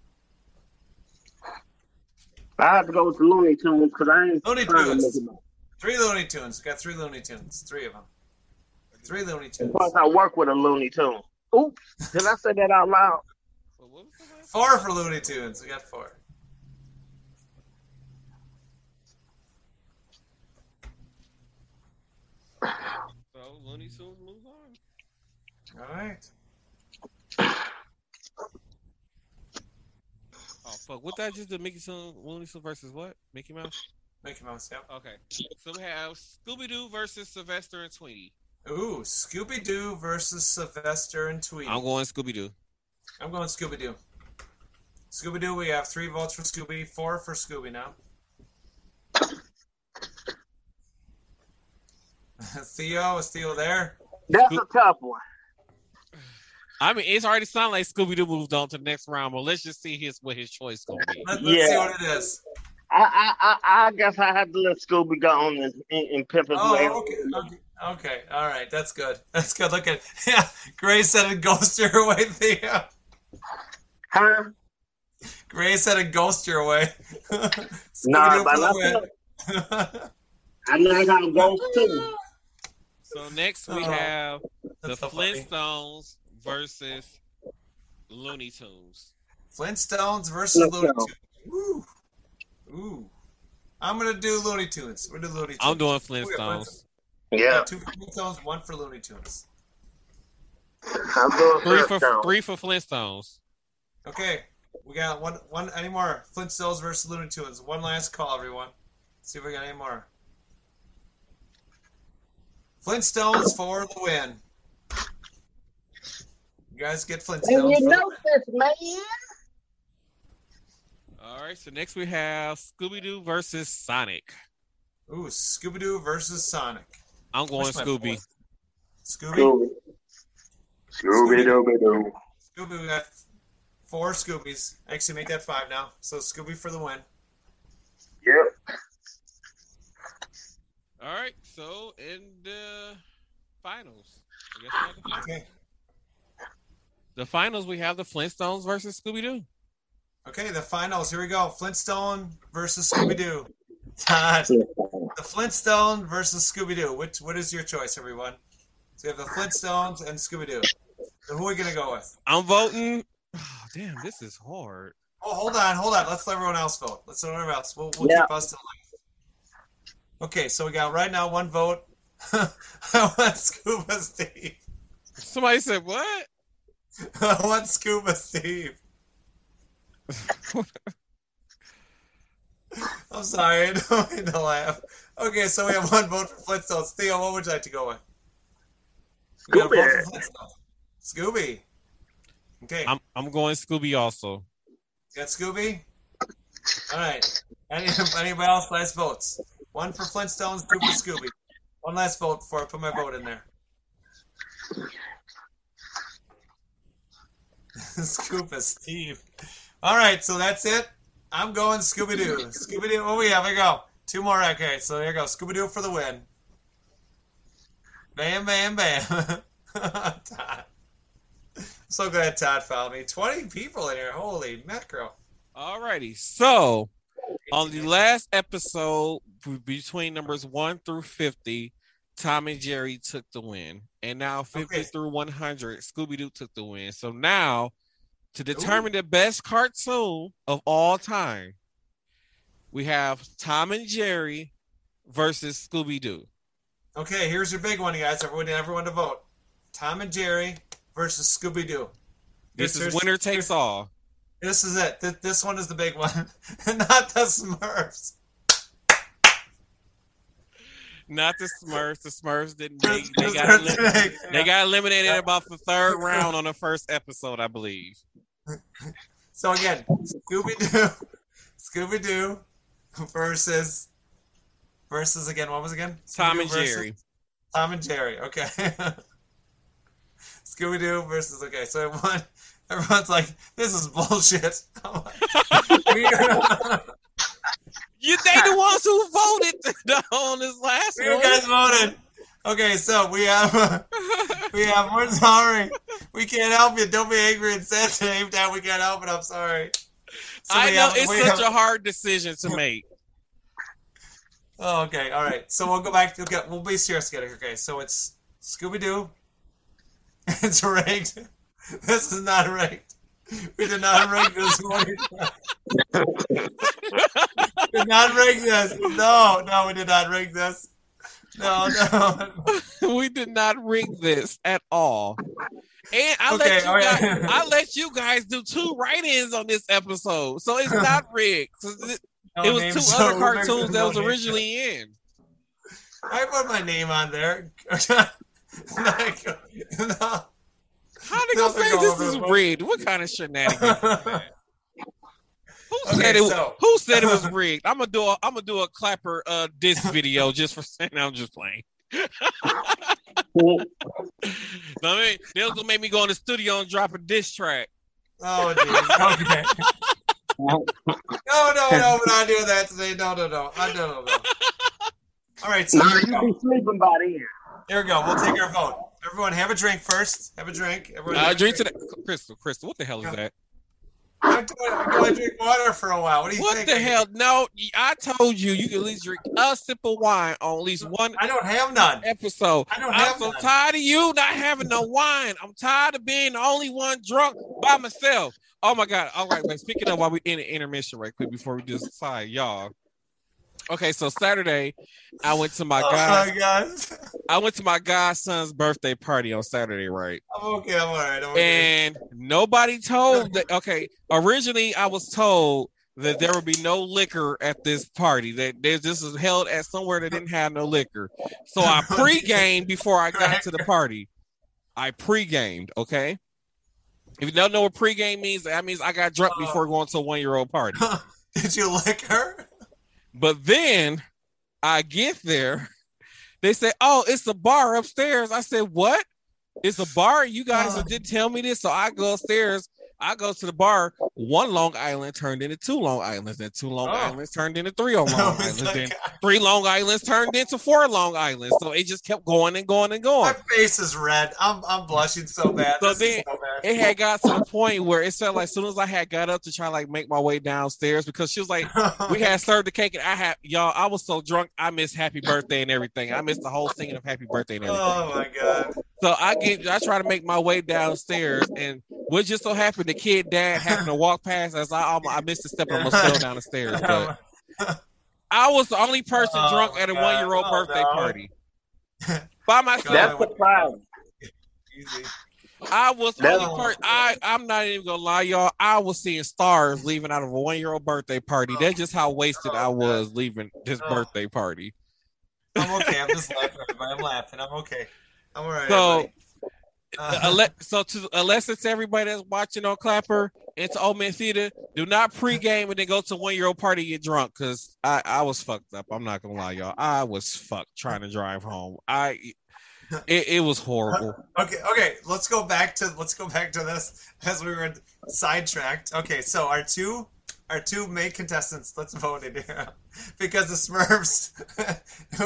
Speaker 3: I have to go with the Looney Tunes because I ain't
Speaker 1: Looney Tunes.
Speaker 3: make it.
Speaker 1: Three Looney Tunes. We got three Looney Tunes. Three of them. Three Looney Tunes.
Speaker 3: Plus, I work with a Looney Tune. Oops, did I say that out loud?
Speaker 2: So what was the last
Speaker 1: Four for Looney Tunes. We got four.
Speaker 2: So Looney Tunes moves on.
Speaker 1: All right.
Speaker 2: Fuck! What did I just do? Mickey Tunes, Looney Tunes versus what? Mickey Mouse.
Speaker 1: Mickey Mouse. Yep.
Speaker 2: Okay. So we have Scooby Doo versus Sylvester and Tweety.
Speaker 1: Ooh, Scooby Doo versus Sylvester and Tweety.
Speaker 2: I'm going Scooby Doo.
Speaker 1: I'm going Scooby Doo. Scooby Doo, we have three votes for Scooby, four for Scooby now. (coughs) Theo, is Theo there?
Speaker 3: That's a tough one.
Speaker 2: I mean, it's already sounded like Scooby Doo moved on to the next round, but let's just see his what his choice gonna be.
Speaker 1: Let, us see
Speaker 3: Yeah.
Speaker 1: what it is.
Speaker 3: I, I, I, I guess I have to let Scooby go on and, and, and pimp his oh, way.
Speaker 1: Oh, okay, okay, okay, all right, that's good. (laughs) That's good. Look at (laughs) yeah, Gray said it ghost your way, (laughs) Theo.
Speaker 3: Huh?
Speaker 1: Gray said it ghost your way.
Speaker 3: Nah, but
Speaker 1: for
Speaker 3: that's
Speaker 1: the.
Speaker 3: I know I got ghosts too.
Speaker 2: So next we
Speaker 1: Oh,
Speaker 2: have the
Speaker 1: That's so funny.
Speaker 2: Flintstones versus Looney Tunes.
Speaker 1: Flintstones versus Looney Tunes. Woo. Ooh. I'm gonna do Looney Tunes. We're doing Looney Tunes.
Speaker 2: I'm doing Flintstones.
Speaker 3: Yeah,
Speaker 1: Two for Flintstones, one for Looney Tunes.
Speaker 3: I'm doing
Speaker 2: Three for three for Flintstones.
Speaker 1: Okay, we got one. One any more Flintstones versus Looney Tunes? One last call, everyone. see if we got any more. Flintstones for the win. You guys get Flintstones.
Speaker 3: And you know
Speaker 1: win.
Speaker 3: this, man.
Speaker 2: All right, so next we have Scooby Doo versus Sonic.
Speaker 1: Ooh, Scooby Doo versus Sonic.
Speaker 2: I'm going
Speaker 1: Where's my
Speaker 2: Scooby.
Speaker 1: voice? Scooby.
Speaker 3: Scooby. Scooby Dooby Doo.
Speaker 1: Scooby. We got four Scoobies. Actually, make that five now. So Scooby for the win.
Speaker 3: Yep.
Speaker 2: All right, so in the finals, I guess we have the, finals.
Speaker 1: Okay.
Speaker 2: The finals we have the Flintstones versus Scooby Doo.
Speaker 1: Okay, the finals. Here we go. Flintstone versus Scooby Doo. Todd, (laughs) the Flintstone versus Scooby Doo. Which what is your choice, everyone? So we have the Flintstones and Scooby Doo. So who are we gonna go with?
Speaker 2: I'm voting. Oh, damn, this is hard.
Speaker 1: Oh, hold on, hold on. Let's let everyone else vote. Let's let everyone else. We'll, we'll
Speaker 3: Yeah.
Speaker 1: keep us to life. Okay, so we got right now one vote. I want Scuba Steve.
Speaker 2: Somebody said what?
Speaker 1: I want Scuba Steve. (laughs) I'm sorry, I don't (laughs) mean to laugh. Okay, so we have one vote for Flintstones. Theo, what would you like to go with? We got a vote for Flintstones. Scooby. Okay,
Speaker 2: I'm I'm going Scooby also.
Speaker 1: got Scooby. All right. Any, anybody else? Last votes. One for Flintstones, two for Scooby. One last vote before I put my vote in there. (laughs) Scuba Steve. All right, so that's it. I'm going Scooby Doo. Scooby Doo. Oh, have. There we go. Two more. Okay, so there you go. Scooby Doo for the win. Bam, bam, bam. (laughs) Todd. So glad Todd found me. 20 people in here. Holy mackerel.
Speaker 2: Alrighty, so on the last episode between numbers one through fifty, Tom and Jerry took the win, and now fifty
Speaker 1: Okay.
Speaker 2: through one hundred, Scooby Doo took the win. So now, to determine the best cartoon of all time, we have Tom and Jerry versus Scooby Doo.
Speaker 1: Okay, here's your big one, you guys. Everyone, everyone to vote. Tom and Jerry versus Scooby Doo.
Speaker 2: This is winner takes all.
Speaker 1: This is it. This, this one is the big one, (laughs) not the Smurfs.
Speaker 2: Not the Smurfs. The Smurfs didn't. They, they got elim- they got eliminated about the third round on the first episode, I believe. (laughs)
Speaker 1: So again, Scooby Doo, Scooby Doo versus versus again. What was it again?
Speaker 2: Tom
Speaker 1: Scooby-Doo
Speaker 2: and
Speaker 1: versus-
Speaker 2: Jerry.
Speaker 1: Tom and Jerry. Okay. (laughs) Scooby Doo versus okay. So everyone, everyone's like, this is bullshit. I'm like, we are-
Speaker 2: You they the ones who voted (laughs) on this last
Speaker 1: you guys voted. Okay, so we have (laughs) we have. We're sorry. We can't help you. Don't be angry and sensitive. That we can't help it. I'm sorry. So
Speaker 2: I know
Speaker 1: have-
Speaker 2: it's such
Speaker 1: have-
Speaker 2: a hard decision to (laughs) make.
Speaker 1: Oh, okay, all right. So we'll go back. Okay, we'll be serious together. Okay, so it's Scooby Doo. It's rigged. This is not rigged. (laughs) We did not rig this one. did not rig this. No, no, we did not rig this. No, no. (laughs)
Speaker 2: we did not rig this at all. And I
Speaker 1: Okay,
Speaker 2: let you
Speaker 1: all
Speaker 2: guys. I let you guys do two write-ins on this episode, so it's not (laughs) rigged. It,
Speaker 1: No
Speaker 2: it was two
Speaker 1: so
Speaker 2: other cartoons that was
Speaker 1: name.
Speaker 2: originally in.
Speaker 1: I put my name on there. No.
Speaker 2: How they gonna say this is rigged? What kind of shenanigans? is that? Who
Speaker 1: Okay,
Speaker 2: said it?
Speaker 1: so-
Speaker 2: Who said it was rigged? I'm gonna do a I'm gonna do a clapper uh this (laughs) video just for saying I'm just playing. (laughs) No, I mean, they was gonna make me go in the studio and drop a diss track.
Speaker 1: Oh, geez. Okay. (laughs) No, no, no, we're not doing that today. No, no, no. I don't know. All right, so
Speaker 3: Nah,
Speaker 1: here we
Speaker 3: you
Speaker 1: go.
Speaker 3: be sleeping by then.
Speaker 1: Here we go. We'll take our vote. Everyone, have a drink first. Have a drink. Everyone,
Speaker 2: Uh,
Speaker 1: a
Speaker 2: drink to that, Crystal. Crystal, what the hell is that?
Speaker 1: I'm going to drink water for a while. What do you
Speaker 2: What
Speaker 1: think?
Speaker 2: What the hell? No, I told you you can at least drink a sip of wine on at least one
Speaker 1: I don't have none.
Speaker 2: episode.
Speaker 1: I don't have I'm
Speaker 2: so
Speaker 1: none.
Speaker 2: tired of you not having no wine. I'm tired of being the only one drunk by myself. Oh my god! All right, man. Speaking of, while we in the intermission, right quick before we just decide, y'all. Okay, so Saturday, I went to my
Speaker 1: Oh god.
Speaker 2: I went to my godson's birthday party on Saturday, right?
Speaker 1: I'm okay. I'm all right. I'm okay.
Speaker 2: And nobody told (laughs) that. Okay, originally I was told that there would be no liquor at this party. That there's this is held at somewhere that didn't have no liquor. So I (laughs) pre-gamed before I got to the party. I pre-gamed. Okay. If you don't know what pre-game means, that means I got drunk uh. before going to a one-year-old party. (laughs)
Speaker 1: Did you lick her?
Speaker 2: But then I get there, they say, "Oh, it's a bar upstairs." I said, "What? It's a bar? You guys
Speaker 1: Uh.
Speaker 2: didn't tell me this." So I go upstairs. I go to the bar. One Long Island turned into two Long Islands, and two Long
Speaker 1: Oh.
Speaker 2: Islands turned into three (laughs) Long
Speaker 1: oh
Speaker 2: Islands,
Speaker 1: like,
Speaker 2: then three Long Islands turned into four Long Islands. So it just kept going and going and going.
Speaker 1: my face is red. I'm I'm blushing so bad.
Speaker 2: So then-
Speaker 1: so bad.
Speaker 2: It had got to the point where it felt like as soon as I had got up to try like make my way downstairs because she was like, (laughs) we had served the cake and I had y'all. I was so drunk, I missed happy birthday and everything. I missed the whole singing of happy birthday and everything.
Speaker 1: Oh my god.
Speaker 2: So I get, I try to make my way downstairs, and what just so happened, the kid dad happened to walk past as I, almost, I missed a step and almost fell down the stairs. But (laughs) I was the only person
Speaker 1: Oh,
Speaker 2: drunk at a one year old
Speaker 1: Oh,
Speaker 2: birthday
Speaker 1: no.
Speaker 2: party (laughs) by myself.
Speaker 3: That's the problem.
Speaker 2: I was the only person. I I'm not even gonna lie, y'all. I was seeing stars leaving out of a one year old birthday party. That's just how wasted I oh, was leaving this
Speaker 1: Oh.
Speaker 2: birthday party.
Speaker 1: I'm okay. I'm just (laughs) laughing. I'm laughing. I'm okay. I'm alright.
Speaker 2: So,
Speaker 1: everybody. Uh,
Speaker 2: Ale- so to unless it's everybody that's watching on Clapper and to Old Man Theater, do not pregame and then go to one year old party and get drunk because I, I was fucked up. I'm not gonna lie, y'all. I was fucked trying to drive home. I (laughs) it, it was horrible.
Speaker 1: okay, okay. Let's go back to let's go back to this (laughs) as we were sidetracked. Okay, so our two our two main contestants. Let's vote in here (laughs) because the Smurfs.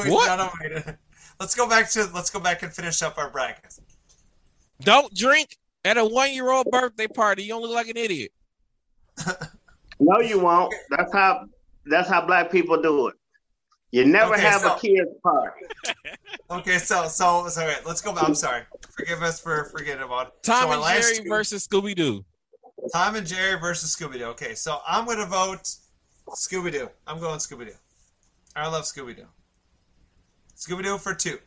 Speaker 2: What?
Speaker 1: Nominated- Let's go back to let's go back and finish up our brackets.
Speaker 2: Don't drink at a one year old birthday party. You only look like an idiot. (laughs)
Speaker 3: No, you won't. That's how that's how black people do it. You never
Speaker 1: Okay,
Speaker 3: have
Speaker 1: so-
Speaker 3: a kids party. (laughs)
Speaker 1: Okay, so so so wait, let's go. back. I'm sorry. Forgive us for forgetting about it.
Speaker 2: Tom
Speaker 1: so
Speaker 2: and Jerry
Speaker 1: two-
Speaker 2: versus Scooby Doo.
Speaker 1: Tom and Jerry versus Scooby Doo. Okay, so I'm gonna vote Scooby Doo. I'm going Scooby Doo. I love Scooby Doo. Scooby Doo for two.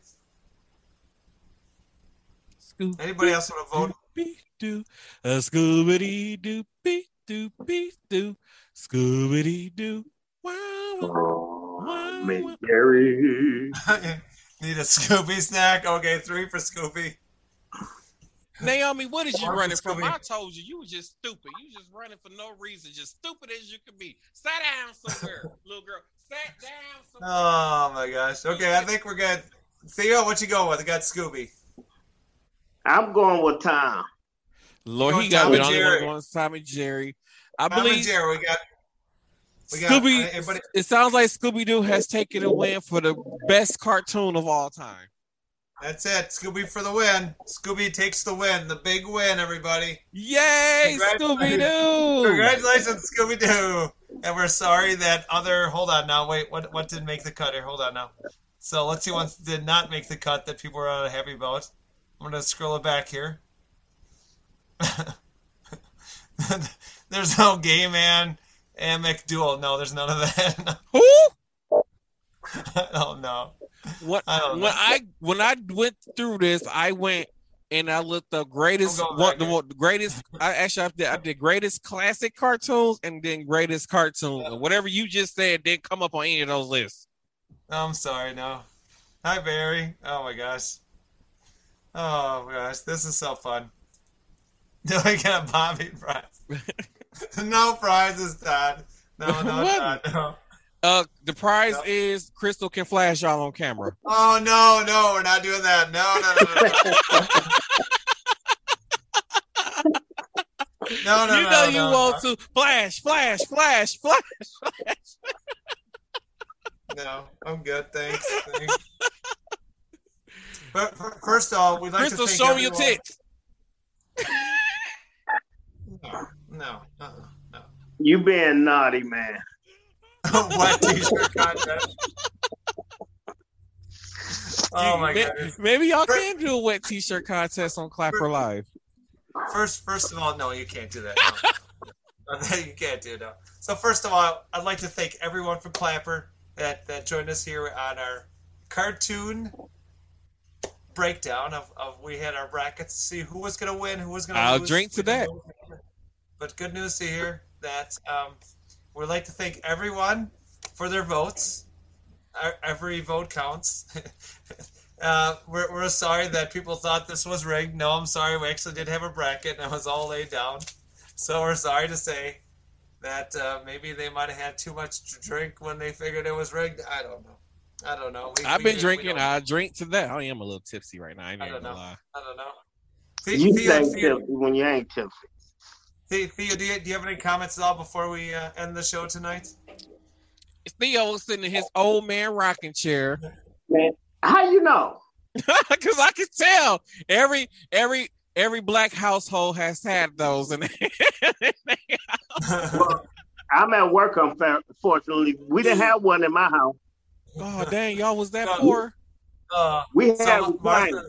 Speaker 1: Scooby. Anybody else want to vote?
Speaker 2: Scooby Doo, a uh, Scooby Doo, Doo, Doo, Doo, Scooby Doo. Wow.
Speaker 3: Oh, Miss Jerry. (laughs)
Speaker 1: Need a Scooby snack? Okay, three for Scooby.
Speaker 2: Naomi, what is you
Speaker 1: Marcus
Speaker 2: running from? I told you, you were just stupid. You just running for no reason, just stupid as you could be. Sit down somewhere, (laughs) little girl. Sit down somewhere.
Speaker 1: Oh my gosh. Okay, I think we're good. Theo, what you going with? I got Scooby.
Speaker 3: I'm going with Tom.
Speaker 2: Lord, he got
Speaker 1: Tom
Speaker 2: me
Speaker 1: and
Speaker 2: the only one
Speaker 1: Jerry.
Speaker 2: going Tom and Jerry. I
Speaker 1: Tom and
Speaker 2: believe
Speaker 1: Jerry, we got. We got
Speaker 2: Scooby.
Speaker 1: Uh, anybody-
Speaker 2: It sounds like Scooby Doo has taken a win for the best cartoon of all time.
Speaker 1: That's it. Scooby for the win. Scooby takes the win. The big win, everybody.
Speaker 2: Yay, Scooby Doo!
Speaker 1: Congratulations, Scooby Doo. And we're sorry that other. Hold on now. Wait, what? What did make the cut here? Hold on now. So let's see what did not make the cut that people were not happy about. I'm gonna scroll it back here. (laughs) there's no gay man and McDuel. No, there's none of that. (laughs)
Speaker 2: Who? (laughs)
Speaker 1: oh no.
Speaker 2: What
Speaker 1: I
Speaker 2: when I when I went through this, I went and I looked the greatest what the, the greatest. I actually I did, I did greatest classic cartoons and then greatest cartoons. And whatever you just said didn't come up on any of those lists.
Speaker 1: I'm sorry, no. Hi, Barry. Oh my gosh. Oh my gosh, this is so fun. (laughs) Do I get a Bobby prize? (laughs) (laughs) no prizes, Dad. No, no? Todd, no.
Speaker 2: Uh, the prize
Speaker 1: Yep.
Speaker 2: is Crystal can flash y'all on camera.
Speaker 1: Oh no, no, we're not doing that. No, no, no, no. No, (laughs) no,
Speaker 2: you know
Speaker 1: no,
Speaker 2: you
Speaker 1: no,
Speaker 2: want to flash, flash, flash, flash.
Speaker 1: No, I'm good. Thanks. thanks. But first of all, we'd like
Speaker 2: Crystal,
Speaker 1: to thank
Speaker 2: show me your
Speaker 1: everyone-
Speaker 2: tits.
Speaker 1: No, no, uh-uh, no.
Speaker 3: You being naughty, man. (laughs)
Speaker 1: Wet t-shirt contest. (laughs) Oh my
Speaker 2: May-
Speaker 1: goodness.
Speaker 2: Maybe y'all can do a wet t-shirt contest on Clapper Live.
Speaker 1: First, first of all, no, you can't do that. No. you can't do that. So first of all, I'd like to thank everyone from Clapper that that joined us here on our cartoon breakdown of, of we had our brackets to see who was going to win, who was going to
Speaker 2: I'll
Speaker 1: lose.
Speaker 2: drink to that.
Speaker 1: But good news to hear that um, we'd like to thank everyone for their votes. Our- Every vote counts. (laughs) uh, we're, we're sorry that people thought this was rigged. No, I'm sorry. We actually did have a bracket and it was all laid down. So we're sorry to say that uh, maybe they might have had too much to drink when they figured it was rigged. I don't know. I don't know. We,
Speaker 2: I've
Speaker 1: we-
Speaker 2: been
Speaker 1: we
Speaker 2: drinking.
Speaker 1: don't-
Speaker 2: I drink to that. I am a little tipsy right now. I
Speaker 1: I don't know.
Speaker 2: lie.
Speaker 1: I don't know.
Speaker 3: You
Speaker 1: Theo,
Speaker 3: say tipsy when you ain't tipsy.
Speaker 1: Theo, Theo, do you, do you have any comments at all before we uh, end the show tonight?
Speaker 2: Theo was sitting in his old man rocking chair
Speaker 3: Man, how you know? (laughs)
Speaker 2: because I can tell every every every black household has had those, and (laughs)
Speaker 3: Well, I'm at work. Unfortunately, we didn't have one in my house.
Speaker 2: oh dang, y'all was that poor.
Speaker 1: uh,
Speaker 3: We had
Speaker 1: so,
Speaker 3: wine.
Speaker 1: Martha,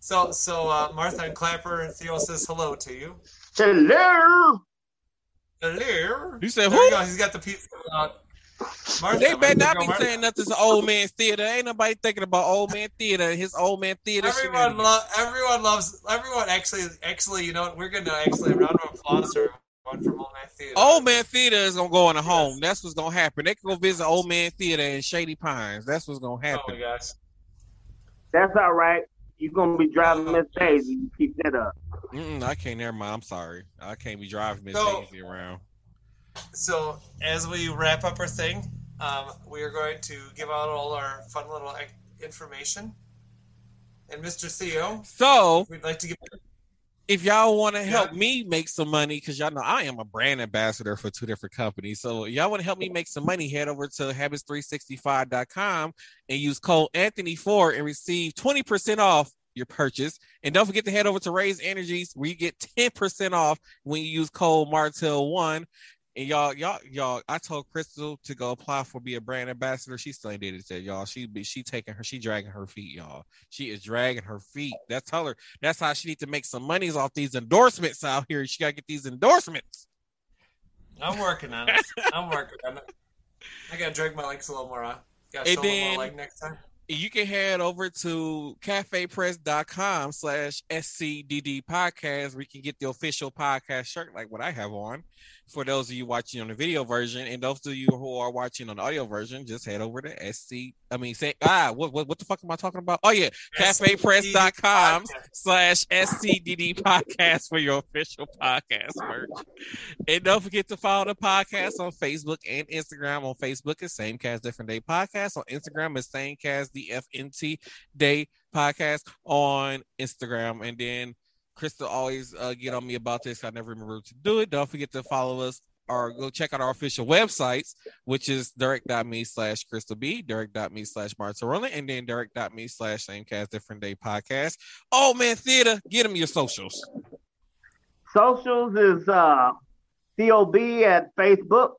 Speaker 1: so, so uh, Martha and Clapper, and Theo says hello to you.
Speaker 3: Hello.
Speaker 1: Hello.
Speaker 2: You said
Speaker 1: There you
Speaker 2: who?
Speaker 1: go. He's got the piece. Uh, Martha,
Speaker 2: They better not be
Speaker 1: go, Martha.
Speaker 2: saying nothing's old man theater. Ain't nobody thinking about old man theater. and His old man theater.
Speaker 1: Everyone,
Speaker 2: shenanigans.
Speaker 1: lo- everyone loves. Everyone actually, actually, you know, what? we're gonna actually a round of applause for one from Old Man Theater.
Speaker 2: Old man theater is gonna go in a home. That's what's gonna happen. They can go visit old man theater in Shady Pines. That's what's gonna
Speaker 1: Oh my
Speaker 2: happen.
Speaker 1: gosh.
Speaker 3: That's all right. You're gonna be driving Miss Daisy. You keep that up.
Speaker 2: Mm-mm, I can't. Never mind. I'm sorry. I can't be driving Miss
Speaker 1: So-
Speaker 2: Daisy around.
Speaker 1: So as we wrap up our thing, um, we are going to give out all our fun little information. And Mr. Theo,
Speaker 2: So
Speaker 1: we'd like to give.
Speaker 2: If y'all want to help me make some money, because y'all know I am a brand ambassador for two different companies. So y'all want to help me make some money, head over to habits365.com and use code Anthony4 and receive 20% off your purchase. And don't forget to head over to Raise Energies where you get 10% off when you use code Martel1. And y'all, y'all, y'all, I told Crystal to go apply for be a brand ambassador. She still ain't did it yet, y'all. She be she taking her, she dragging her feet, y'all. She is dragging her feet. That's tell her that's how she need to make some monies off these endorsements out here. She gotta get these endorsements.
Speaker 1: I'm working on it. I'm working on it. I gotta drag my legs a little more on. Gotta
Speaker 2: And
Speaker 1: show
Speaker 2: then-
Speaker 1: more leg next time.
Speaker 2: You can head over to cafepress.com slash SCDD podcast where you can get the official podcast shirt like what I have on. For those of you watching on the video version, and those of you who are watching on the audio version, just head over to SC. I mean, say ah, what what, what the fuck am I talking about? Oh yeah, cafepress.com slash SCDD podcast for your official podcast merch. And don't forget to follow the podcast on Facebook and Instagram. On Facebook is Same Cast Different Day Podcast. On Instagram is Same Cast DFNT Day Podcast on Instagram. And then Crystal always uh, get on me about this. I never remember to do it. Don't forget to follow us or go check out our official websites, which is direct.me slash Crystal B, direct.me slash Roland, and then direct.me slash Same Cast Different Day Podcast. Oh man, theater, get them your socials.
Speaker 3: Socials is uh COB at Facebook,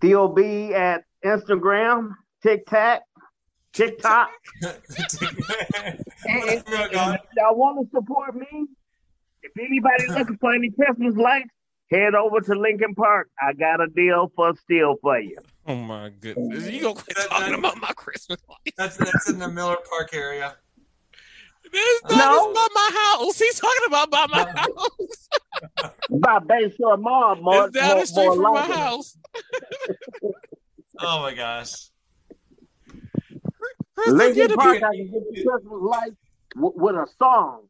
Speaker 3: COB at Instagram, TikTok, TikTok. And, and if y'all want to support me, if anybody looking for any Christmas lights, head over to Lincoln Park. I got a deal for steel for you.
Speaker 2: Oh my goodness. You gonna quit
Speaker 1: That-
Speaker 2: talking
Speaker 1: that-
Speaker 2: about my Christmas lights.
Speaker 1: That's that's in the Miller Park area.
Speaker 2: This not
Speaker 3: No.
Speaker 2: about my house. He's talking about by my (laughs) house.
Speaker 3: By Bayshore Mall, more,
Speaker 2: it's down
Speaker 3: more,
Speaker 2: the street
Speaker 3: more
Speaker 2: from my house. (laughs)
Speaker 1: Oh my gosh.
Speaker 2: Crystal,
Speaker 3: Lincoln
Speaker 2: get
Speaker 3: Park,
Speaker 2: bit-
Speaker 3: I can get you Christmas lights with, with a song.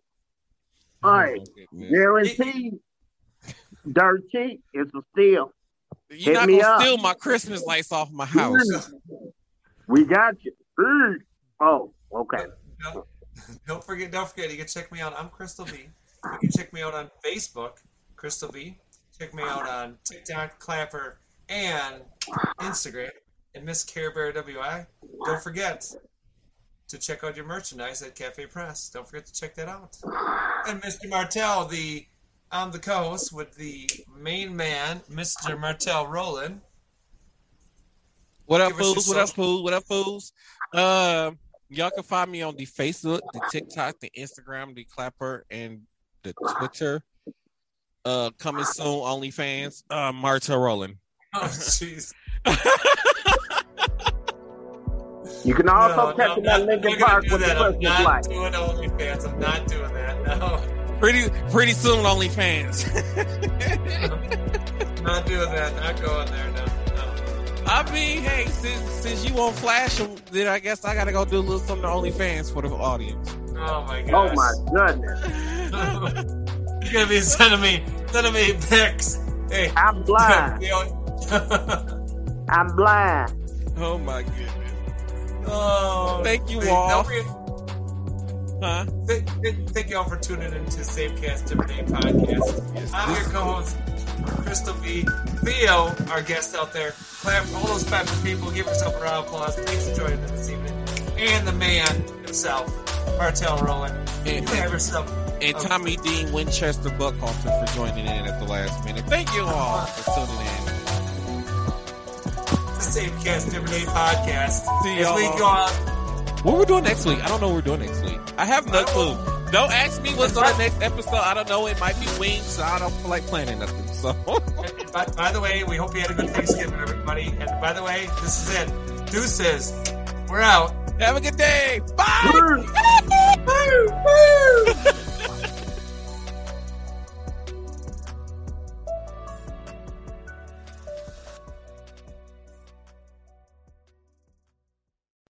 Speaker 3: All right,
Speaker 2: Oh,
Speaker 3: guaranteed. Dirt cheap. It's a steal.
Speaker 2: You're
Speaker 3: hit
Speaker 2: not
Speaker 3: me
Speaker 2: gonna
Speaker 3: up.
Speaker 2: steal my Christmas lights off my house.
Speaker 3: We got you. Mm. Oh, okay.
Speaker 1: Don't, don't forget, don't forget, you can check me out. I'm Crystal B. You can check me out on Facebook, Crystal B. Check me out on TikTok, Clapper, and Instagram, and Miss Care Bear WI. Don't forget to check out your merchandise at Cafe Press. Don't forget to check that out. And Mr. Martel, the I'm the co-host with the main man, Mr. Martel Roland.
Speaker 2: What up,
Speaker 1: Give
Speaker 2: fools? What up, fools? What up, fools? Um, y'all can find me on the Facebook, the TikTok, the Instagram, the Clapper, and the Twitter. Uh, coming soon, OnlyFans. Uh, Marta Roland.
Speaker 1: Oh, jeez. (laughs)
Speaker 3: You can also
Speaker 1: No,
Speaker 3: check
Speaker 1: no,
Speaker 3: them
Speaker 1: not-
Speaker 3: at Lincoln
Speaker 1: I'm not
Speaker 3: Park
Speaker 1: gonna
Speaker 3: with
Speaker 1: do
Speaker 3: the
Speaker 1: that. I'm
Speaker 3: Christmas
Speaker 1: not
Speaker 3: lights.
Speaker 1: doing OnlyFans. I'm not doing that. No.
Speaker 2: Pretty, pretty soon, OnlyFans. (laughs)
Speaker 1: Not doing that. Not going there. No. no.
Speaker 2: I mean, hey, since since you won't flash them, then I guess I gotta go do a little something to OnlyFans for the audience.
Speaker 1: Oh my
Speaker 3: god!
Speaker 1: Oh
Speaker 3: my goodness. (laughs)
Speaker 1: You're gonna be sending me sending me pics Hey,
Speaker 3: I'm blind. (laughs) I'm blind.
Speaker 2: Oh my goodness.
Speaker 1: Oh,
Speaker 2: Thank you all. Huh?
Speaker 1: Th- th- thank you all for tuning in to Same Cast Different Day podcast. I'm your co-host, Crystal B. Theo, our guest out there. Clap all those for people. Give yourself a round of applause. Thanks for joining us this evening. And the man himself, Martel Roland. You
Speaker 2: And,
Speaker 1: have yourself
Speaker 2: and. Tommy Dean Winchester Buckhalter for joining in at the last minute. Thank you all for tuning in.
Speaker 1: The Same Cast Different Day podcast.
Speaker 2: See
Speaker 1: As
Speaker 2: y'all.
Speaker 1: we go out,
Speaker 2: What we're doing next week? I don't know what we're doing next week. I have no
Speaker 1: I don't
Speaker 2: clue. Don't ask me what's on the next episode. I don't know. It might be wings. So I don't feel like planning nothing. So (laughs)
Speaker 1: by, by the way, we hope you had a good Thanksgiving, everybody. And by the way, this is it. Deuces. We're out.
Speaker 2: have a good day. Bye.
Speaker 3: Woo! (laughs)
Speaker 1: Woo! Woo!